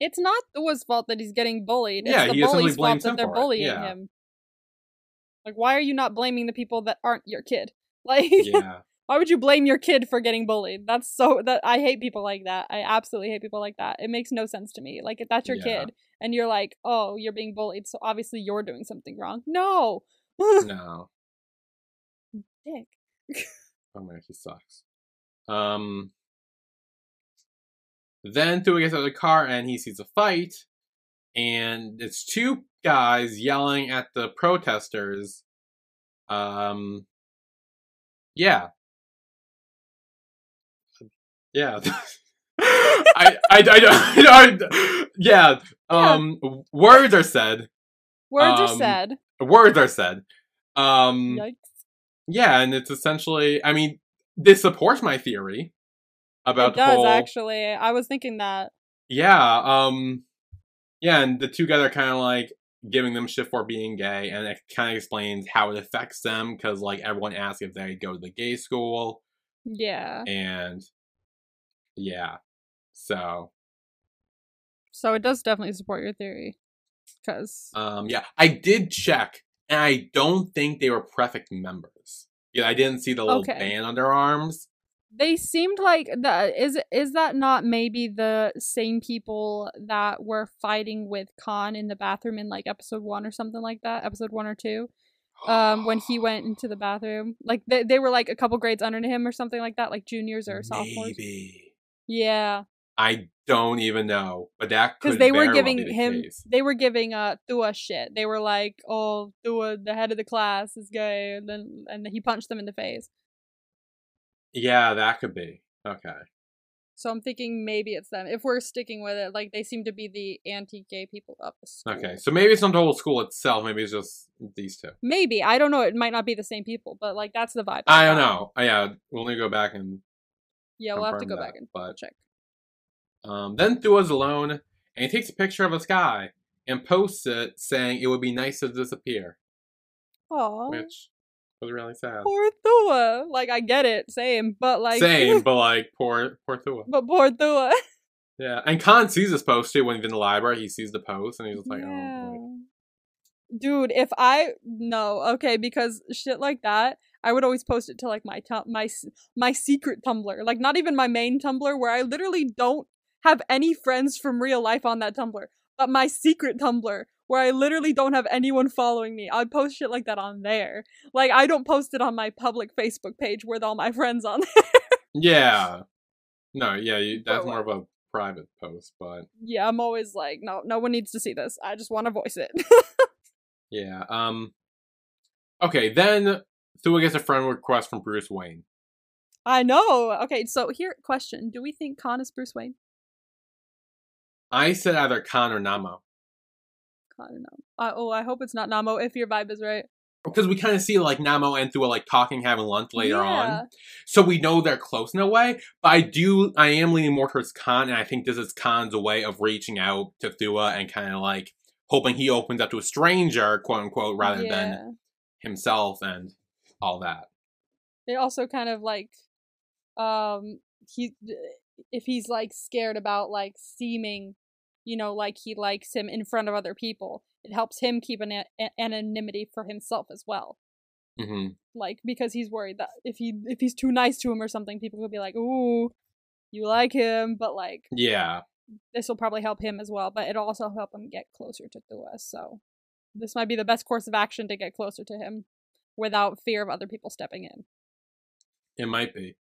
It's not Thua's fault that he's getting bullied. It's Yeah, the bully's fault that they're bullying yeah. him. Like, why are you not blaming the people that aren't your kid? Like, yeah, why would you blame your kid for getting bullied? That's so that I hate people like that. I absolutely hate people like that. It makes no sense to me. Like if that's your Yeah. kid and you're like, "Oh, you're being bullied, so obviously you're doing something wrong." No. no, Dick. oh man, he sucks. Um, then Thua gets out of the car and he sees a fight, and it's two guys yelling at the protesters. Um, yeah, yeah. I, I, I, I, yeah. Um, words are said. Words are Um, said. Words are said. Um, Yikes. yeah, and it's essentially. I mean, this supports my theory about It the does whole. actually. I was thinking that. Yeah. Um. Yeah, and the two guys are kind of like giving them shit for being gay, and it kind of explains how it affects them because like everyone asks if they go to the gay school, Yeah. and yeah, so So it does definitely support your theory. Because um, yeah, I did check, and I don't think they were prefect members. Yeah, I didn't see the little Okay. band on their arms. They seemed like that is is that not maybe the same people that were fighting with Khan in the bathroom in like episode one or something like that, episode one or two. Um, when he went into the bathroom, like they they were like a couple grades under him or something like that, like juniors or sophomores. Maybe Yeah, I don't even know, but that because they were giving the him, case. they were giving uh Thua shit. They were like, "Oh, Thua, the head of the class, is gay," and then and he punched them in the face. Yeah, that could be okay. So I'm thinking maybe it's them. If we're sticking with it, like they seem to be the anti-gay people of the school. Okay, so maybe it's not the whole school itself. Maybe it's just these two. Maybe I don't know. It might not be the same people, but like that's the vibe. I don't know. Uh, Yeah, we'll need to go back and Yeah, we'll have to go that, back and but- check. um. Then Thua's alone, and he takes a picture of a sky and posts it, saying it would be nice to disappear, Oh, which was really sad. poor Thua. Like I get it, same, but like Same, but like poor poor Thua. but poor Thua. Yeah, and Khan sees this post too when he's in the library. He sees the post and he's just like, oh, Yeah. oh. Dude, if I no okay because shit like that, I would always post it to like my tum- my my secret Tumblr, like not even my main Tumblr where I literally don't have any friends from real life on that Tumblr, but my secret Tumblr where I literally don't have anyone following me. I post shit like that on there. Like I don't post it on my public Facebook page with all my friends on there. Yeah. No, yeah, you, that's more of a private post, but yeah, I'm always like, no, no one needs to see this. I just want to voice it. yeah. Um. Okay, then Thua gets a friend request from Bruce Wayne. I know. Okay, so here question: Do we think Khan is Bruce Wayne? I said either Khan or Namo I don't know. Uh, oh, I hope it's not Namo. If your vibe is right. because we kind of see like Namo and Thua like talking, having lunch later Yeah. on, so we know they're close in a way. But I do, I am leaning more towards Khan, and I think this is Khan's way of reaching out to Thua and kind of like hoping he opens up to a stranger, quote unquote, rather than himself and all that. It also kind of like, um, he if he's like scared about like seeming, you know, like he likes him in front of other people, it helps him keep an a- anonymity for himself as well. hmm Like because he's worried that if he if he's too nice to him or something, people will be like, "Ooh, you like him," but like Yeah. this will probably help him as well, but it'll also help him get closer to Thua. So this might be the best course of action to get closer to him without fear of other people stepping in. It might be.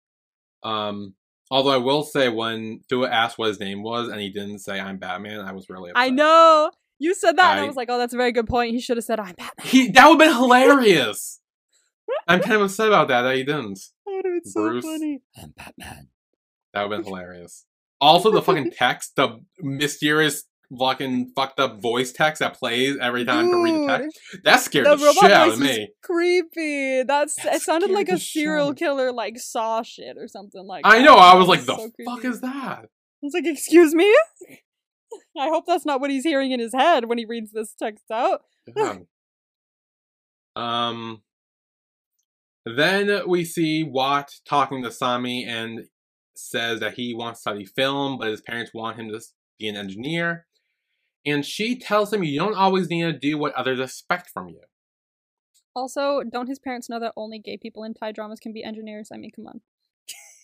Um, although I will say, when Thua asked what his name was and he didn't say "I'm Batman," I was really upset. I know you said that, and I I- was like, "Oh, that's a very good point." He should have said, "I'm Batman." He that would have been hilarious. I'm kind of upset about that that he didn't. That would have been so Bruce. funny. I'm Batman. That would have been hilarious. Also, the fucking text, the mysterious fucking fucked up voice text that plays every time to read the text. That scared the, the shit out of me. creepy. That's That it sounded like a serial me. killer, like Saw shit or something like. I that. know. I was like, the so fuck creepy. is that? I was like, "Excuse me." I hope that's not what he's hearing in his head when he reads this text out. Um. Then we see Watt talking to Sami and says that he wants to study film, but his parents want him to be an engineer. And she tells him you don't always need to do what others expect from you. Also, don't his parents know that only gay people in Thai dramas can be engineers? I mean, come on.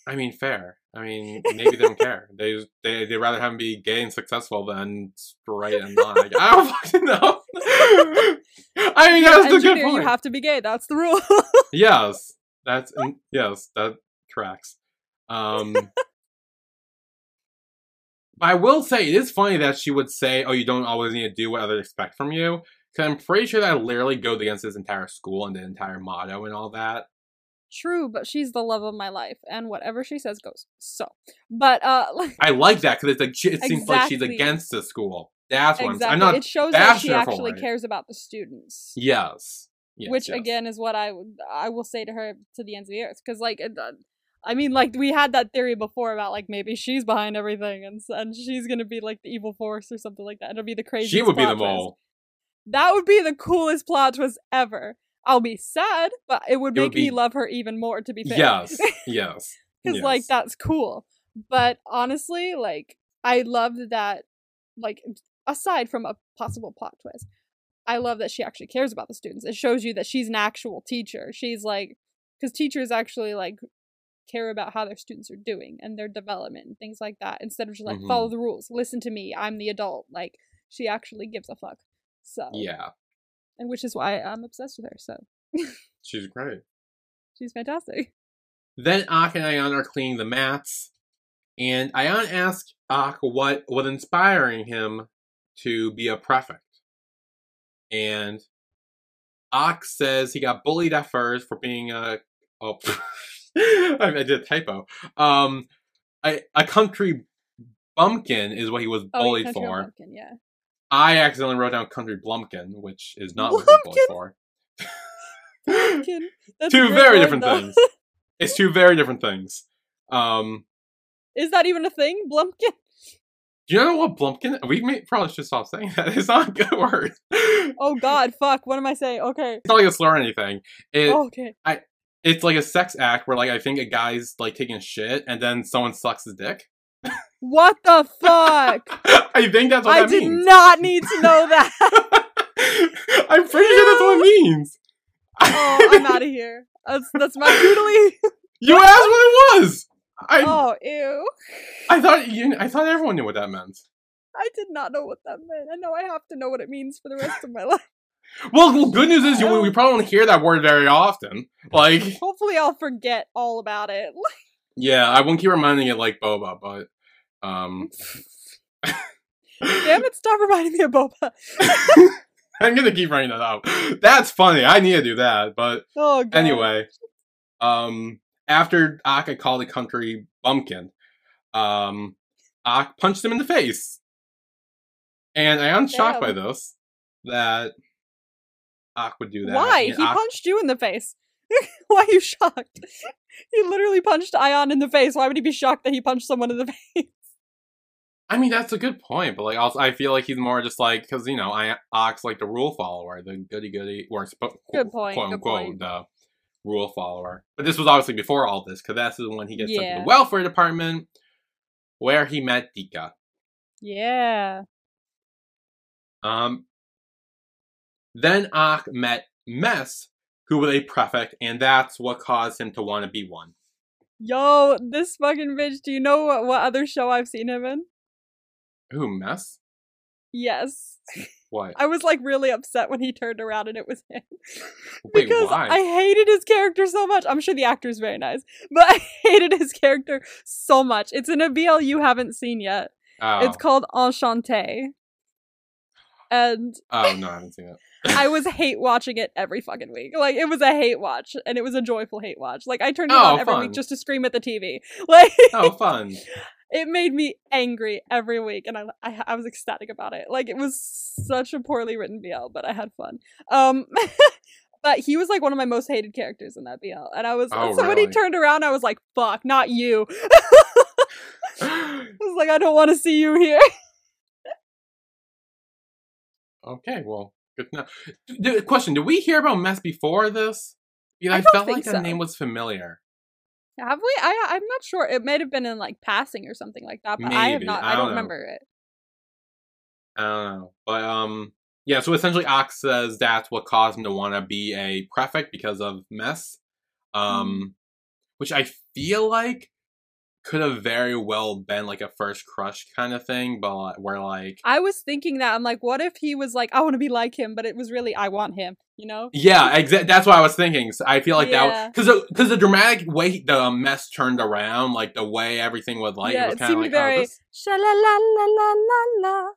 I mean, fair. I mean, maybe they don't care. They they they rather have him be gay and successful than straight and not. Like, I don't fucking know. I mean, that's the good point. You have to be gay. That's the rule. yes, that's yes, that tracks. Um, I will say it is funny that she would say, "Oh, you don't always need to do what others expect from you," because I'm pretty sure that literally goes against this entire school and the entire motto and all that. True, but she's the love of my life, and whatever she says goes. So, but uh, like I like that because it's like she- it seems like she's against the school. That's what exactly, I'm, I'm not. it shows that she bashing her for actually it. cares about the students. Yes. yes which yes. again is what I would I will say to her to the ends of the earth because like it, uh, I mean like we had that theory before about like maybe she's behind everything and and she's gonna be like the evil force or something like that. It'll be the crazy. she would be the mole. That would be the coolest plot twist ever. I'll be sad, but it would It would make me love her even more. To be fair, Yes. Yes. because like that's cool. But honestly, like I loved that. Like aside from a possible plot twist, I love that she actually cares about the students. It shows you that she's an actual teacher. She's like, because teachers actually like care about how their students are doing and their development and things like that. Instead of just like follow Mm-hmm. the rules, listen to me. I'm the adult. Like she actually gives a fuck. So Yeah. and which is why I'm obsessed with her. So She's great. she's fantastic. Then Ak and Ayan are cleaning the mats, and Ayan asks Ak what was inspiring him to be a prefect. And Ak says he got bullied at first for being a oh I I did a typo. Um a, a country bumpkin is what he was Oh, bullied Country for. Bumpkin, yeah. I accidentally wrote down country blumpkin, which is not what he was bullied for. Two very word, different though. things. It's two very different things. Um Is that even a thing? Blumpkin? Do you know what Blumpkin? We may, probably should stop saying that. It's not a good word. Oh god, fuck. What am I saying? Okay. It's not like a slur or anything. It, okay. It's like a sex act where, like, I think a guy's like taking a shit and then someone sucks his dick. What the fuck? I think that's what I that did means. not need to know that. I'm pretty sure that's what it means. oh, I'm out of here. That's that's my doodly. you asked what it was. I Oh, ew. I thought you. I thought everyone knew what that meant. I did not know what that meant. I know I have to know what it means for the rest of my life. Well, well good news is you, we probably don't hear that word very often. Like, Hopefully, I'll forget all about it. yeah, I won't keep reminding it like boba, but um. Damn it! Stop reminding me of Boba. I'm gonna keep writing that out. That's funny. I need to do that. But Oh anyway, um, after Ak called the country bumpkin, um, Ak punched him in the face, and I am shocked by this that Ak would do that. Why? And He Ak- punched you in the face. Why are you shocked? He literally punched Ayan in the face. Why would he be shocked that he punched someone in the face? I mean, that's a good point, but like, also, I feel like he's more just like because you know, I Ak's like the rule follower, the goody goody, or Good point, quote unquote, the rule follower. But this was obviously before all this, because that's when he gets sent to the welfare department, where he met Dika. Yeah. Um, then Ak met Mess, who was a prefect, and that's what caused him to want to be one. Yo, this fucking bitch. Do you know what, what other show I've seen him in? Who Mess? Yes. What? I was like really upset when he turned around and it was him. Wait, because why? I hated his character so much. I'm sure the actor is very nice, but I hated his character so much. It's in a BL you haven't seen yet. oh. It's called Enchanté. And oh no, I haven't seen it. I was hate watching it every fucking week. Like it was a hate watch, and it was a joyful hate watch. Like I turned it Oh, on every fun. week just to scream at the TV. Like Oh, fun. it made me angry every week, and I, I I was ecstatic about it. Like it was such a poorly written BL, but I had fun. Um. But he was like one of my most hated characters in that BL, and I was Oh, so when he turned around, I was like, "Fuck, not you!" I was like, "I don't want to see you here." Okay, well, good to know. D- d- question: Did we hear about Mess before this? Yeah, I I, felt like that so. name was familiar. Have we? I I'm not sure. It might have been in like passing or something like that, but I have not. I I, don't don't remember it. I don't know, but um, yeah. So essentially, Ox says that's what caused him to want to be a prefect because of Mess, Mm-hmm. um, which I feel like could have very well been like a first crush kind of thing, but where like I was thinking that I'm like, what if he was like, I want to be like him, but it was really I want him, you know? Yeah, exactly. that's what I was thinking. So I feel like Yeah. that because because the dramatic way the um, mess turned around, like the way everything was like, Yeah, it was it kind of seemed like, very- oh, this, Sha la la la la la la.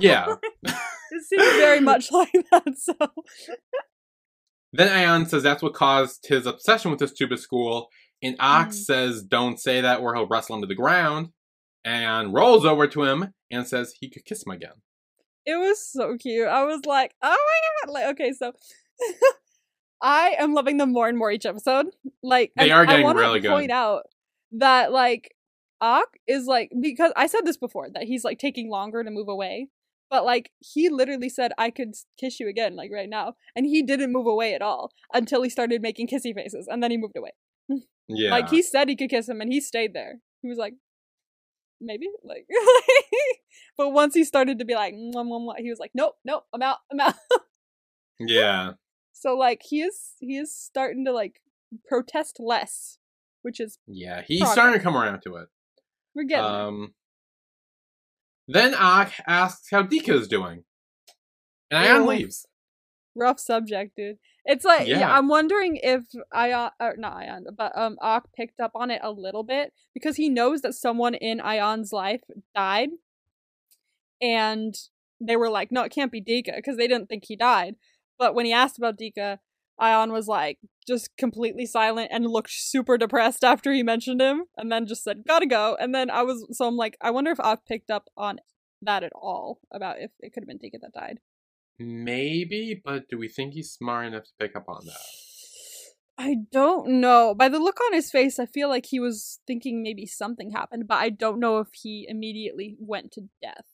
yeah, It seemed very much like that. So Then Ayan says that's what caused his obsession with this stupid school. And Ox Mm. says, don't say that or he'll wrestle him to the ground. And rolls over to him and says he could kiss him again. It was so cute. I was like, oh my god! Like, okay, so I am loving them more and more each episode. Like, They are I getting wanna really good. Point out that like Ak is like because I said this before that he's like taking longer to move away, but like he literally said I could kiss you again like right now, and he didn't move away at all until he started making kissy faces, and then he moved away. Yeah. Like he said he could kiss him, and he stayed there. He was like, maybe, like, but once he started to be like, "Mwah, mwah, mwah," he was like, nope, nope, I'm out, I'm out. yeah. so like he is he is starting to like protest less, which is Yeah. He's Progress. starting to come around to it. we're getting there. Um, then Ak asks how Dika is doing. And Ew. leaves. rough subject, dude. It's like yeah. Yeah. I'm wondering if Ayan or not Ayan, but um Ak picked up on it a little bit because he knows that someone in Ayan's life died, and they were like, no, it can't be Dika because they didn't think he died. But when he asked about Dika, Ayan was like just completely silent and looked super depressed after he mentioned him, and then just said, "Gotta go." And then I was so I'm like, I wonder if Ak picked up on that at all about if it could have been Dika that died. Maybe, but do we think he's smart enough to pick up on that? I don't know. By the look on his face, I feel like he was thinking maybe something happened, but I don't know if he immediately went to death.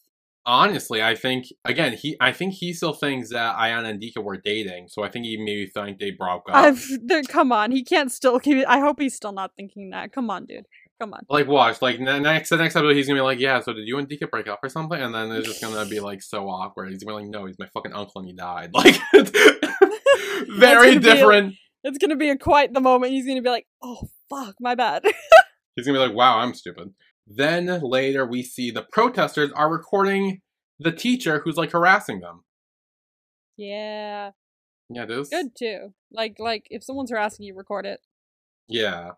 Honestly, I think again he I think he still thinks that Ayan and Dika were dating, so I think he maybe think they broke up. I've, come on, he can't still keep. I hope he's still not thinking that. Come on, dude. Come on. Like watch, like ne- next the next episode he's gonna be like, Yeah, so did you and Dika break up or something? And then it's just gonna be like so awkward. He's gonna be like, No, he's my fucking uncle and he died. Like very different. It's gonna be a quite the moment. He's gonna be like, "Oh fuck, my bad." He's gonna be like, "Wow, I'm stupid." Then later we see the protesters are recording the teacher who's like harassing them. yeah, Yeah, it is. good too. Like, like if someone's harassing you, record it. Yeah.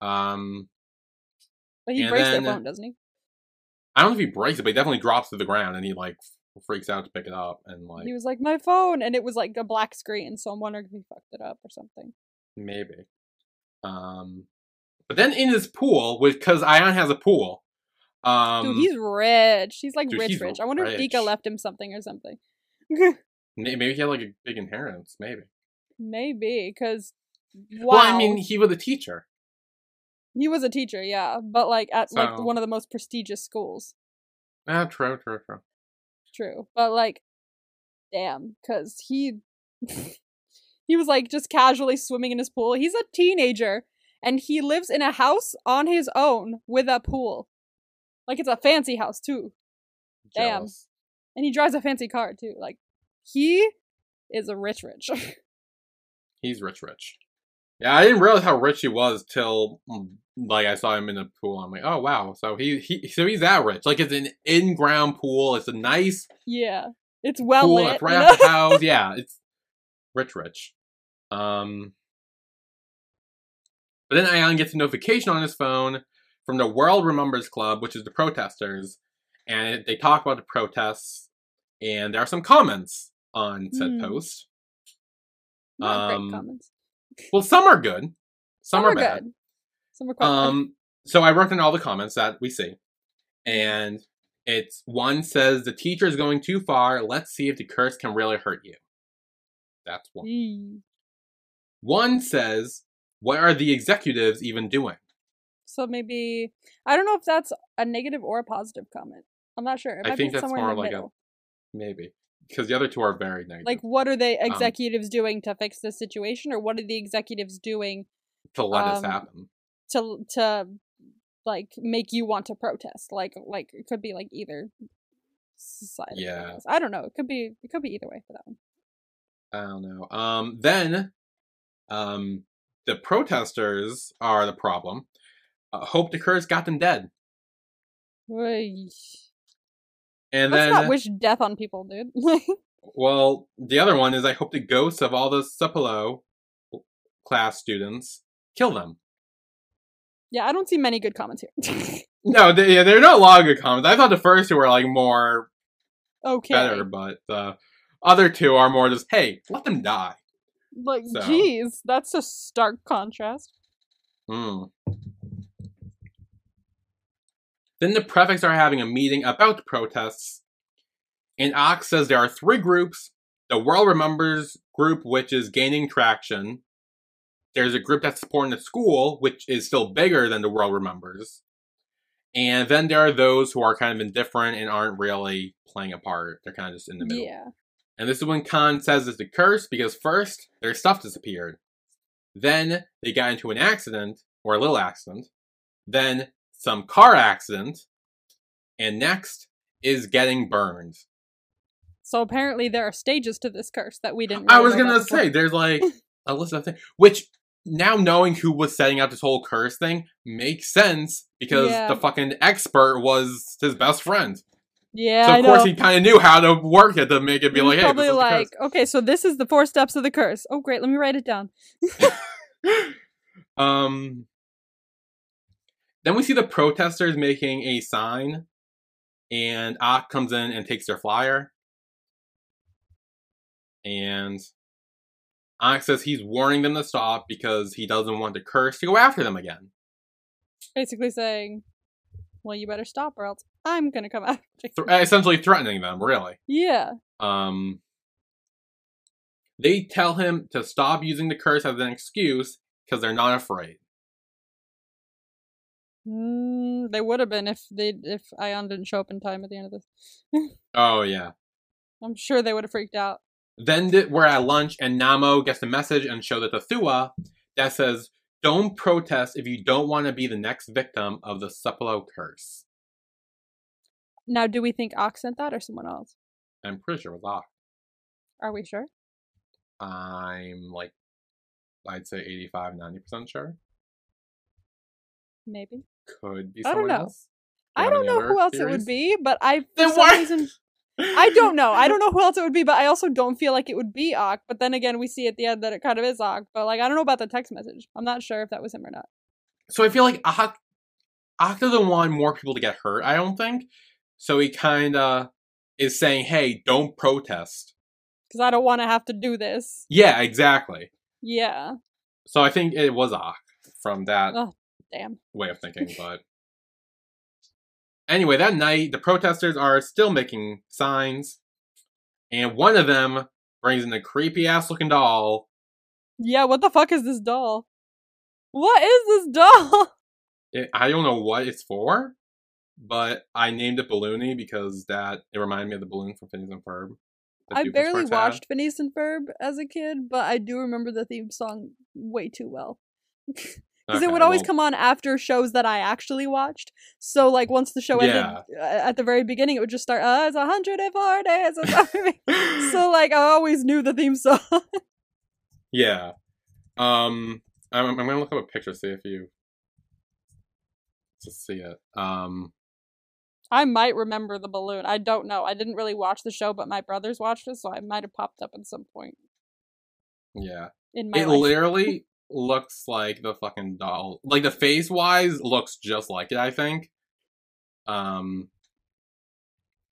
Um, But he breaks then- their phone, doesn't he? I don't know if he breaks it, but he definitely drops to the ground and he like freaks out to pick it up and like He was like, "My phone," and it was like a black screen. So I'm wondering if he fucked it up or something. maybe. Um, but then in his pool, which because Ayan has a pool. Um, Dude, he's rich. He's like dude, rich, he's rich. I wonder if rich. Dika left him something or something. maybe he had like a big inheritance. Maybe. Maybe because wow, Well, I mean, he was a teacher. He was a teacher, yeah, but like at like one of the most prestigious schools. Ah, true, true, true. True, but like, damn, because he he was like just casually swimming in his pool. He's a teenager, and he lives in a house on his own with a pool. Like it's a fancy house too, Damn. And he drives a fancy car too. Like he is a rich rich. He's rich, rich. Yeah, I didn't realize how rich he was till mm, like I saw him in the pool. I'm like, oh wow, so he he so he's that rich. Like it's an in ground pool. It's a nice yeah, it's well pool lit. that's right know? off the house. Yeah, it's rich, rich. Um, but then Ayan gets a notification on his phone from the World Remembers Club, which is the protesters, and they talk about the protests, and there are some comments on said Hmm. post. Not um, great comments. Well, some are good, some, are bad. good. Some are quite bad. Um, so I wrote in all the comments that we see, and it's one says the teacher is going too far. Let's see if the curse can really hurt you. That's one. Eee. One says, "What are the executives even doing?" So maybe I don't know if that's a negative or a positive comment. I'm not sure. It I think that's more like middle. a maybe because the other two are very negative. Like, what are the Um, executives doing to fix this situation, or what are the executives doing to let um, this happen. to to like make you want to protest? Like, like it could be like either side. Yeah. I don't know. It could be. It could be either way for that one. I don't know. Um, then, um, the protesters are the problem. Uh, Hope the curse got them dead, Oy. And Let's then not wish death on people, dude. Well, the other one is I hope the ghosts of all the Sepalo class students kill them. yeah, I don't see many good comments here. No, they, yeah, there are not a lot of good comments. I thought the first two were like more okay. better, but the other two are more just, hey, let them die. Like, So- jeez, that's a stark contrast. Hmm. Then the prefects are having a meeting about the protests, and Ox says there are three groups. The World Remembers group, which is gaining traction. There's a group that's supporting the school, which is still bigger than the World Remembers. And then there are those who are kind of indifferent and aren't really playing a part. They're kind of just in the middle. Yeah. And this is when Khan says it's a curse because first, their stuff disappeared. Then they got into an accident, or a little accident. Then some car accident. And next is getting burned. So apparently there are stages to this curse that we didn't. I was gonna before. say, there's like a list of things. Which, now knowing who was setting up this whole curse thing, makes sense because Yeah. the fucking expert was his best friend. Yeah, so I of course know. he kind of knew how to work it to make it be like, hey, probably curse. like, okay, so this is the four steps of the curse. Oh, great, let me write it down. um then we see the protesters making a sign and Ak comes in and takes their flyer and Ak says he's warning them to stop because he doesn't want the curse to go after them again. Basically saying, well, you better stop or else I'm gonna come after you. Th- essentially threatening them, really. yeah. Um they tell him to stop using the curse as an excuse because they're not afraid. Mm, they would have been if they if Ayan didn't show up in time at the end of this. Oh yeah. I'm sure they would have freaked out. Then th- we're at lunch, and Namo gets the message and shows it to Thua that says, "Don't protest if you don't want to be the next victim of the Sepalo curse." Now, do we think Ox sent that or someone else? I'm pretty sure it was Ox. Are we sure? I'm like, I'd say 85, 90 percent sure. Maybe. Could be I don't someone know. else. I don't know who else it would be, but I for Then some reason I don't know. I don't know who else it would be, but I also don't feel like it would be Ak. But then again, we see at the end that it kind of is Ak. But like, I don't know about the text message. I'm not sure if that was him or not. So I feel like Ak, Ak doesn't want more people to get hurt. I don't think. So he kind of is saying, "Hey, don't protest." Because I don't want to have to do this. Yeah, exactly. Yeah. So I think it was Ak from that Oh. Damn. way of thinking, but anyway, that night the protesters are still making signs, and one of them brings in a creepy ass looking doll. Yeah. What the fuck is this doll? What is this doll? It, I don't know what it's for, but I named it Balloony because that it reminded me of the balloon from Phineas and Ferb. I barely had. watched Phineas and Ferb as a kid, but I do remember the theme song way too well. Because it would always well, come on after shows that I actually watched. So, like, once the show ended Yeah. uh, at the very beginning, it would just start, uh, it's 104 days. of summer." so, like, I always knew the theme song. yeah. Um, I'm, I'm gonna look up a picture see if you to see it. Um, I might remember the balloon. I don't know. I didn't really watch the show, but my brothers watched it, so I might have popped up at some point yeah. in my it life. literally looks like the fucking doll. Like the face wise looks just like it, I think. Um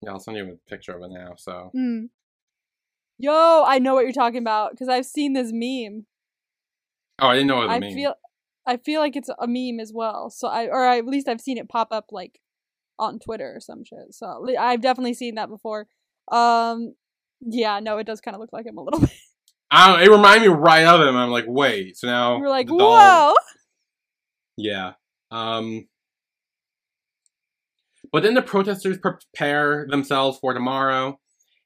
Yeah, I'll send you a picture of it now, so Hmm. Yo, I know what you're talking about because I've seen this meme. Oh, I didn't know it I mean. feel, I feel like it's a meme as well. So I, or I, at least I've seen it pop up like on Twitter or some shit. So I've definitely seen that before. Um, yeah, no, it does kind of look like him a little bit. I don't, it reminded me right of him. I'm like, wait, so now We're like, whoa. Yeah. Um But then the protesters prepare themselves for tomorrow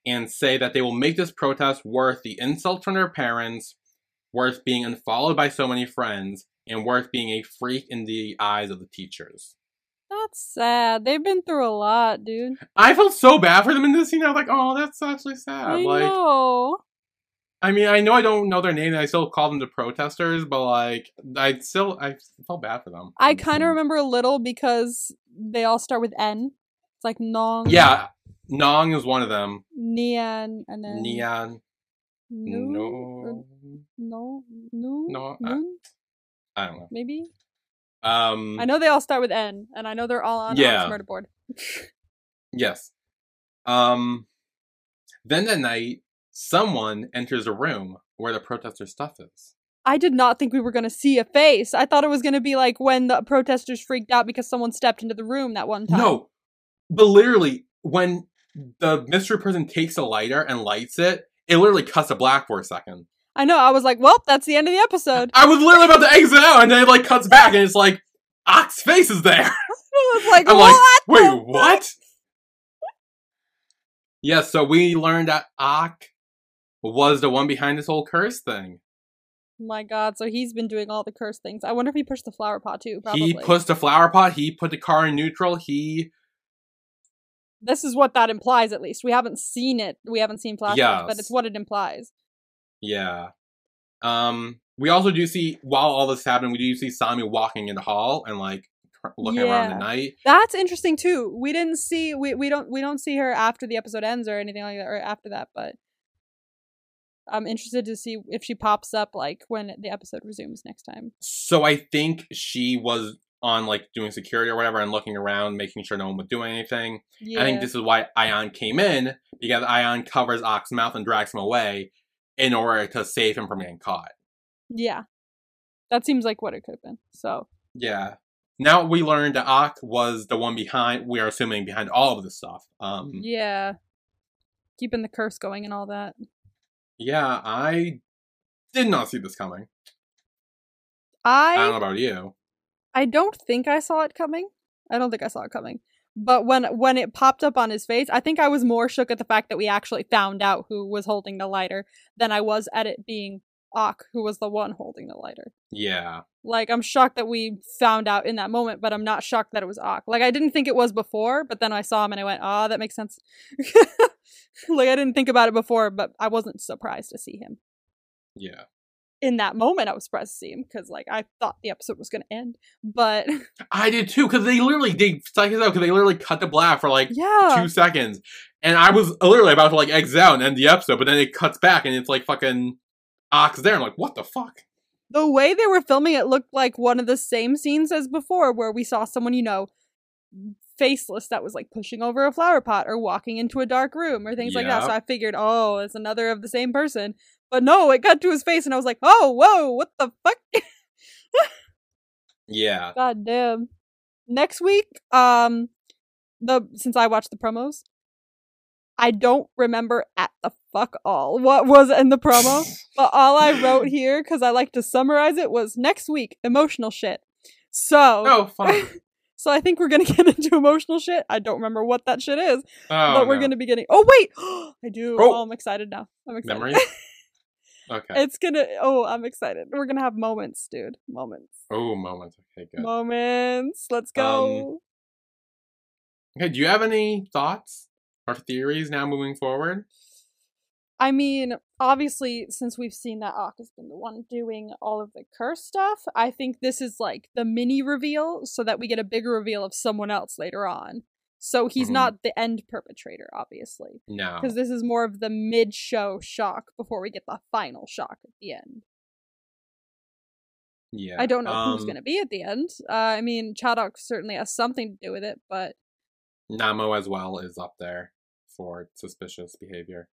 and say that they will make this protest worth the insult from their parents, worth being unfollowed by so many friends, and worth being a freak in the eyes of the teachers. That's sad. They've been through a lot, dude. I felt so bad for them in this scene. I was like, oh, that's actually sad. I like, know. I mean, I know I don't know their name, and I still call them the protesters, but like, I still, I felt bad for them. I kind of remember a little because they all start with N. It's like Nong, Yeah, Nong is one of them. Nian, and then Neon. No. No, no, No, I- I don't know. maybe. Um, I know they all start with N, and I know they're all on Yeah. murder board. yes. Um, then that night, someone enters a room where the protester stuff is. I did not think we were going to see a face. I thought it was going to be like when the protesters freaked out because someone stepped into the room that one time. No, but literally, when the mystery person takes a lighter and lights it, it literally cuts to black for a second. I know. I was like, well, that's the end of the episode. I was literally about to exit out, and then it like cuts back, and it's like Ak's face is there. I was like, I'm like, what? Wait, the what? yeah, so we learned that Ak was the one behind this whole curse thing. My God! So he's been doing all the curse things. I wonder if he pushed the flower pot too. Probably. He pushed the flower pot. He put the car in neutral. He this is what that implies. At least we haven't seen it. We haven't seen flashbacks, but it's what it implies. yeah. Um. We also do see while all this happened, we do see Sami walking in the hall and like looking around Yeah. the night. That's interesting too. We didn't see we, we don't we don't see her after the episode ends or anything like that or after that, but I'm interested to see if she pops up like when the episode resumes next time. So I think she was on like doing security or whatever and looking around, making sure no one was doing anything. Yeah. I think this is why Ayan came in because Ayan covers Ak's mouth and drags him away in order to save him from getting caught. yeah. That seems like what it could have been. So Yeah. Now we learned that Ak was the one behind. We are assuming behind all of this stuff. Um. yeah. Keeping the curse going and all that. Yeah, I did not see this coming. I don't know about you. I don't think I saw it coming. I don't think I saw it coming. But when when it popped up on his face, I think I was more shook at the fact that we actually found out who was holding the lighter than I was at it being Ak who was the one holding the lighter. Yeah. Like I'm shocked that we found out in that moment, but I'm not shocked that it was Ak. Like I didn't think it was before, but then I saw him and I went, "Ah, that makes sense." like I didn't think about it before, but I wasn't surprised to see him. Yeah. In that moment, I was surprised to see him because, like, I thought the episode was going to end. But I did too, because they literally they psych us out because they literally cut the black for like yeah, two seconds, and I was literally about to like exit out and end the episode, but then it cuts back and it's like fucking Ox there. I'm like, what the fuck? the way they were filming it looked like one of the same scenes as before, where we saw someone, you know, faceless that was like pushing over a flower pot or walking into a dark room or things like that. So I figured, oh, it's another of the same person. But no, it got to his face and I was like, oh, whoa, what the fuck? Yeah. God damn. Next week, um, the since I watched the promos, I don't remember at the fuck all what was in the promo. But all I wrote here, because I like to summarize it, was next week, emotional shit. So, Oh, fun. so I think we're gonna get into emotional shit. I don't remember what that shit is, Oh, but we're no. gonna be getting. Oh wait, I do. Oh. Oh, I'm excited now. I'm excited. memories. Okay. it's gonna. Oh, I'm excited. We're gonna have moments, dude. Moments. Oh, moments. Okay, good. Moments. Let's Um, go. Okay, do you have any thoughts or theories now moving forward? I mean, obviously, since we've seen that Ak has been the one doing all of the curse stuff, I think this is like the mini reveal so that we get a bigger reveal of someone else later on. So he's Mhm. not the end perpetrator, obviously. No. Because this is more of the mid show shock before we get the final shock at the end. Yeah. I don't know who's Um, going to be at the end. Uh, I mean, Chadok certainly has something to do with it, but Namo as well is up there for suspicious behavior.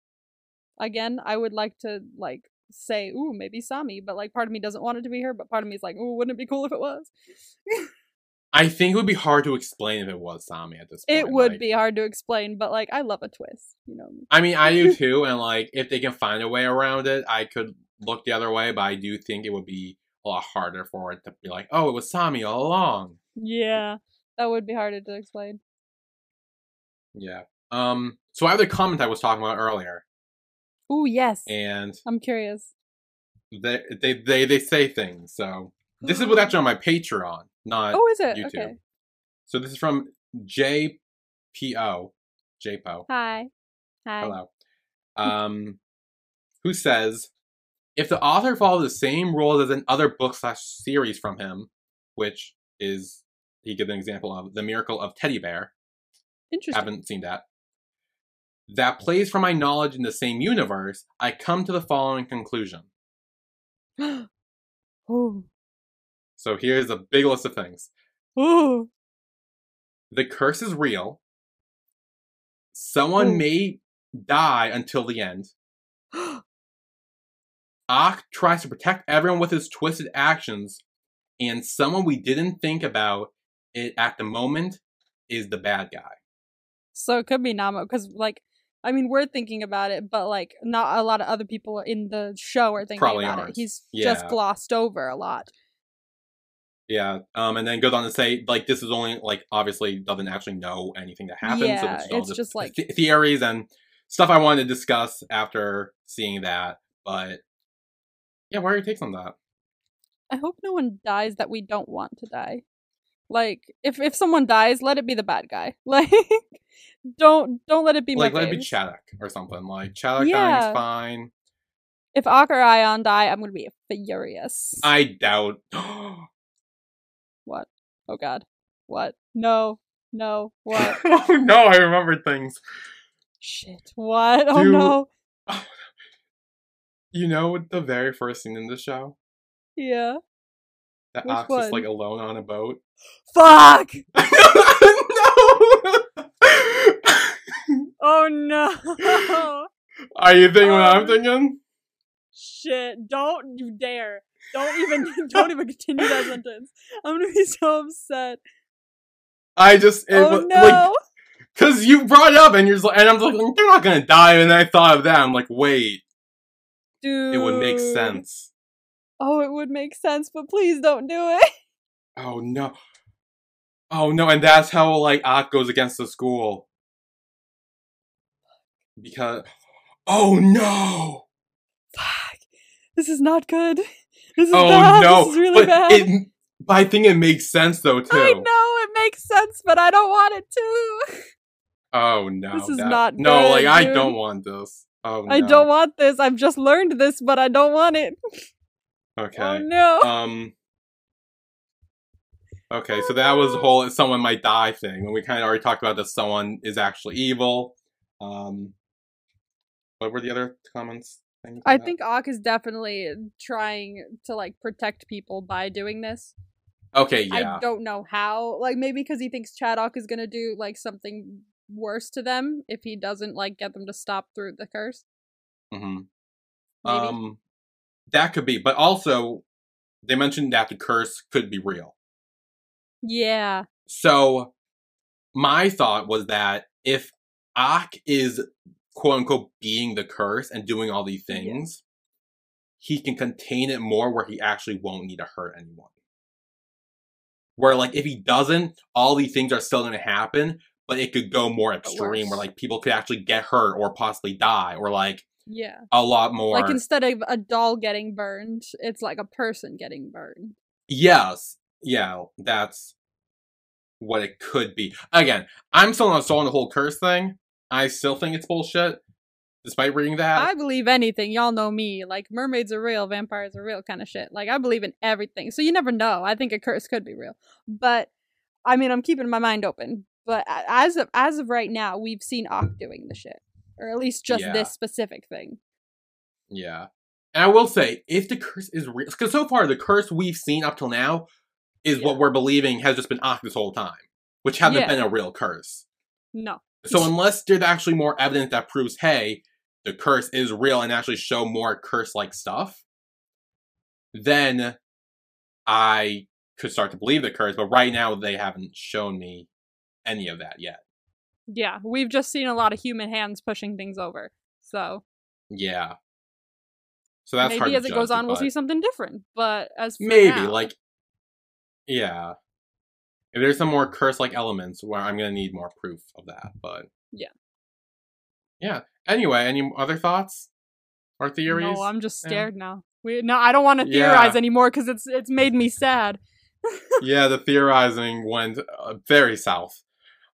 Again, I would like to like say, ooh, maybe Sami, but like part of me doesn't want it to be her, but part of me is like, ooh, wouldn't it be cool if it was? I think it would be hard to explain if it was Sami at this point. it would like- be hard to explain, but like I love a twist, you know. I mean, I do too, and like if they can find a way around it, I could look the other way, but I do think it would be a lot harder for it to be like, oh, it was Sami all along. Yeah, that would be harder to explain. Yeah. Um. So I have the comment I was talking about earlier, Ooh, yes. and I'm curious. they they they, they say things. So this is what's actually on my Patreon, not Oh, is it? YouTube. Okay. So this is from JPO, JPO. Hi. Hi. Hello. Um, who says, if the author follows the same rules as in other books slash series from him, which is he gives an example of the miracle of Teddy Bear. Interesting. I haven't seen that. That plays from my knowledge in the same universe. I come to the following conclusion. Ooh. So here's a big list of things. Ooh. The curse is real. Someone Ooh. may die until the end. Ak tries to protect everyone with his twisted actions, and someone we didn't think about it at the moment is the bad guy. So it could be Namo because, like, I mean, we're thinking about it, but like, not a lot of other people in the show are thinking Probably about aren't. it. He's Yeah. just glossed over a lot. Yeah, um, and then goes on to say like this is only like obviously doesn't actually know anything that happened. so Yeah, is all it's just, like- th- theories and stuff I wanted to discuss after seeing that. But yeah, what are your takes on that? I hope no one dies that we don't want to die. Like, if if someone dies, let it be the bad guy. Like, don't don't let it be like my let it be. Chadok or something. Like Chadok Yeah. dying's fine. If Ak or Ayan die, I'm gonna be furious. I doubt. What? Oh God. What? No. No. What? oh no, I remember things. Shit. What? Oh Dude. no. You know the very first scene in the show Yeah. that Ox is like alone on a boat. Fuck. no. Oh no. Are you thinking what I'm Um, thinking? Shit. Don't you dare. Don't even don't even continue that sentence. I'm gonna be so upset. I just it, oh no. like because you brought it up and you're like, and I'm like they're not gonna die, and then I thought of that. I'm like, wait, Dude. it would make sense. Oh, it would make sense, but please don't do it. Oh no. Oh no, and that's how like Ak goes against the school. Because oh no. Fuck. This is not good. This is Oh bad. no. This is really but bad. it but I think it makes sense though too. I know it makes sense, but I don't want it to. Oh no. This is that- not No, good, like I don't want this. Oh no. I don't want this. I've just learned this, but I don't want it. Okay. Oh no. Um. Okay, so that was the whole someone might die thing, and we kind of already talked about that someone is actually evil. Um. What were the other comments? I think Ak is definitely trying to like protect people by doing this. Okay, yeah. I don't know how. Like maybe because he thinks Chadok is gonna do like something worse to them if he doesn't like get them to stop through the curse. hmm Um, that could be, but also they mentioned that the curse could be real. Yeah. So my thought was that if Ak is quote unquote being the curse and doing all these things, he can contain it more where he actually won't need to hurt anyone. Where like if he doesn't, all these things are still gonna happen, but it could go more extreme where like people could actually get hurt or possibly die or like Yeah. a lot more Like instead of a doll getting burned, it's like a person getting burned. Yes. Yeah, that's what it could be. Again, I'm still not sold on the whole curse thing. I still think it's bullshit, despite reading that. I believe anything. Y'all know me. Like mermaids are real, vampires are real kind of shit. Like I believe in everything. So you never know. I think a curse could be real. But I mean, I'm keeping my mind open. But as of as of right now, we've seen Ak doing the shit. Or at least just Yeah. this specific thing. yeah. And I will say, if the curse is real, because so far the curse we've seen up till now is what we're believing has just been Ak this whole time, which hasn't Yeah. been a real curse. No. So unless there's actually more evidence that proves, hey, the curse is real and actually show more curse-like stuff, then I could start to believe the curse. But right now, they haven't shown me any of that yet. Yeah. We've just seen a lot of human hands pushing things over. So Yeah. So that's hard maybe as it goes on we'll see something different. But as maybe now- like, yeah. If there's some more curse-like elements, where I'm gonna need more proof of that. But Yeah. yeah. Anyway, any other thoughts or theories? No, I'm just Yeah. scared now. We no, I don't want to Yeah. theorize anymore because it's it's made me sad. yeah, the theorizing went uh, very south.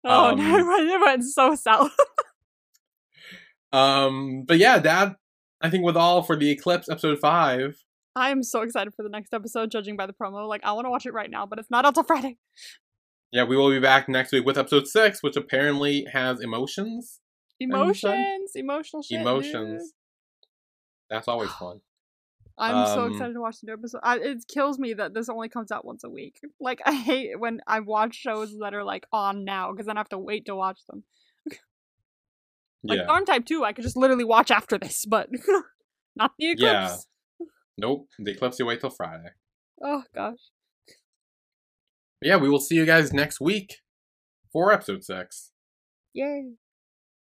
Oh Um, no, it went- it went so south. Um, but yeah, that I think with all for the Eclipse episode five. I am so excited for the next episode, judging by the promo. Like, I want to watch it right now, but it's not until Friday. Yeah, we will be back next week with episode six, which apparently has emotions. Emotions, emotional shit. dude. emotions. That's always fun. I'm so Um, excited to watch the new episode. I, it kills me that this only comes out once a week. Like, I hate when I watch shows that are like on now because then I have to wait to watch them. Like yeah. TharnType 2, I could just literally watch after this, but not the Eclipse. Yeah. Nope, the eclipse you wait till Friday. Oh gosh. But yeah, we will see you guys next week for episode six. Yay.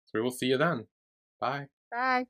So we will see you then. Bye. Bye.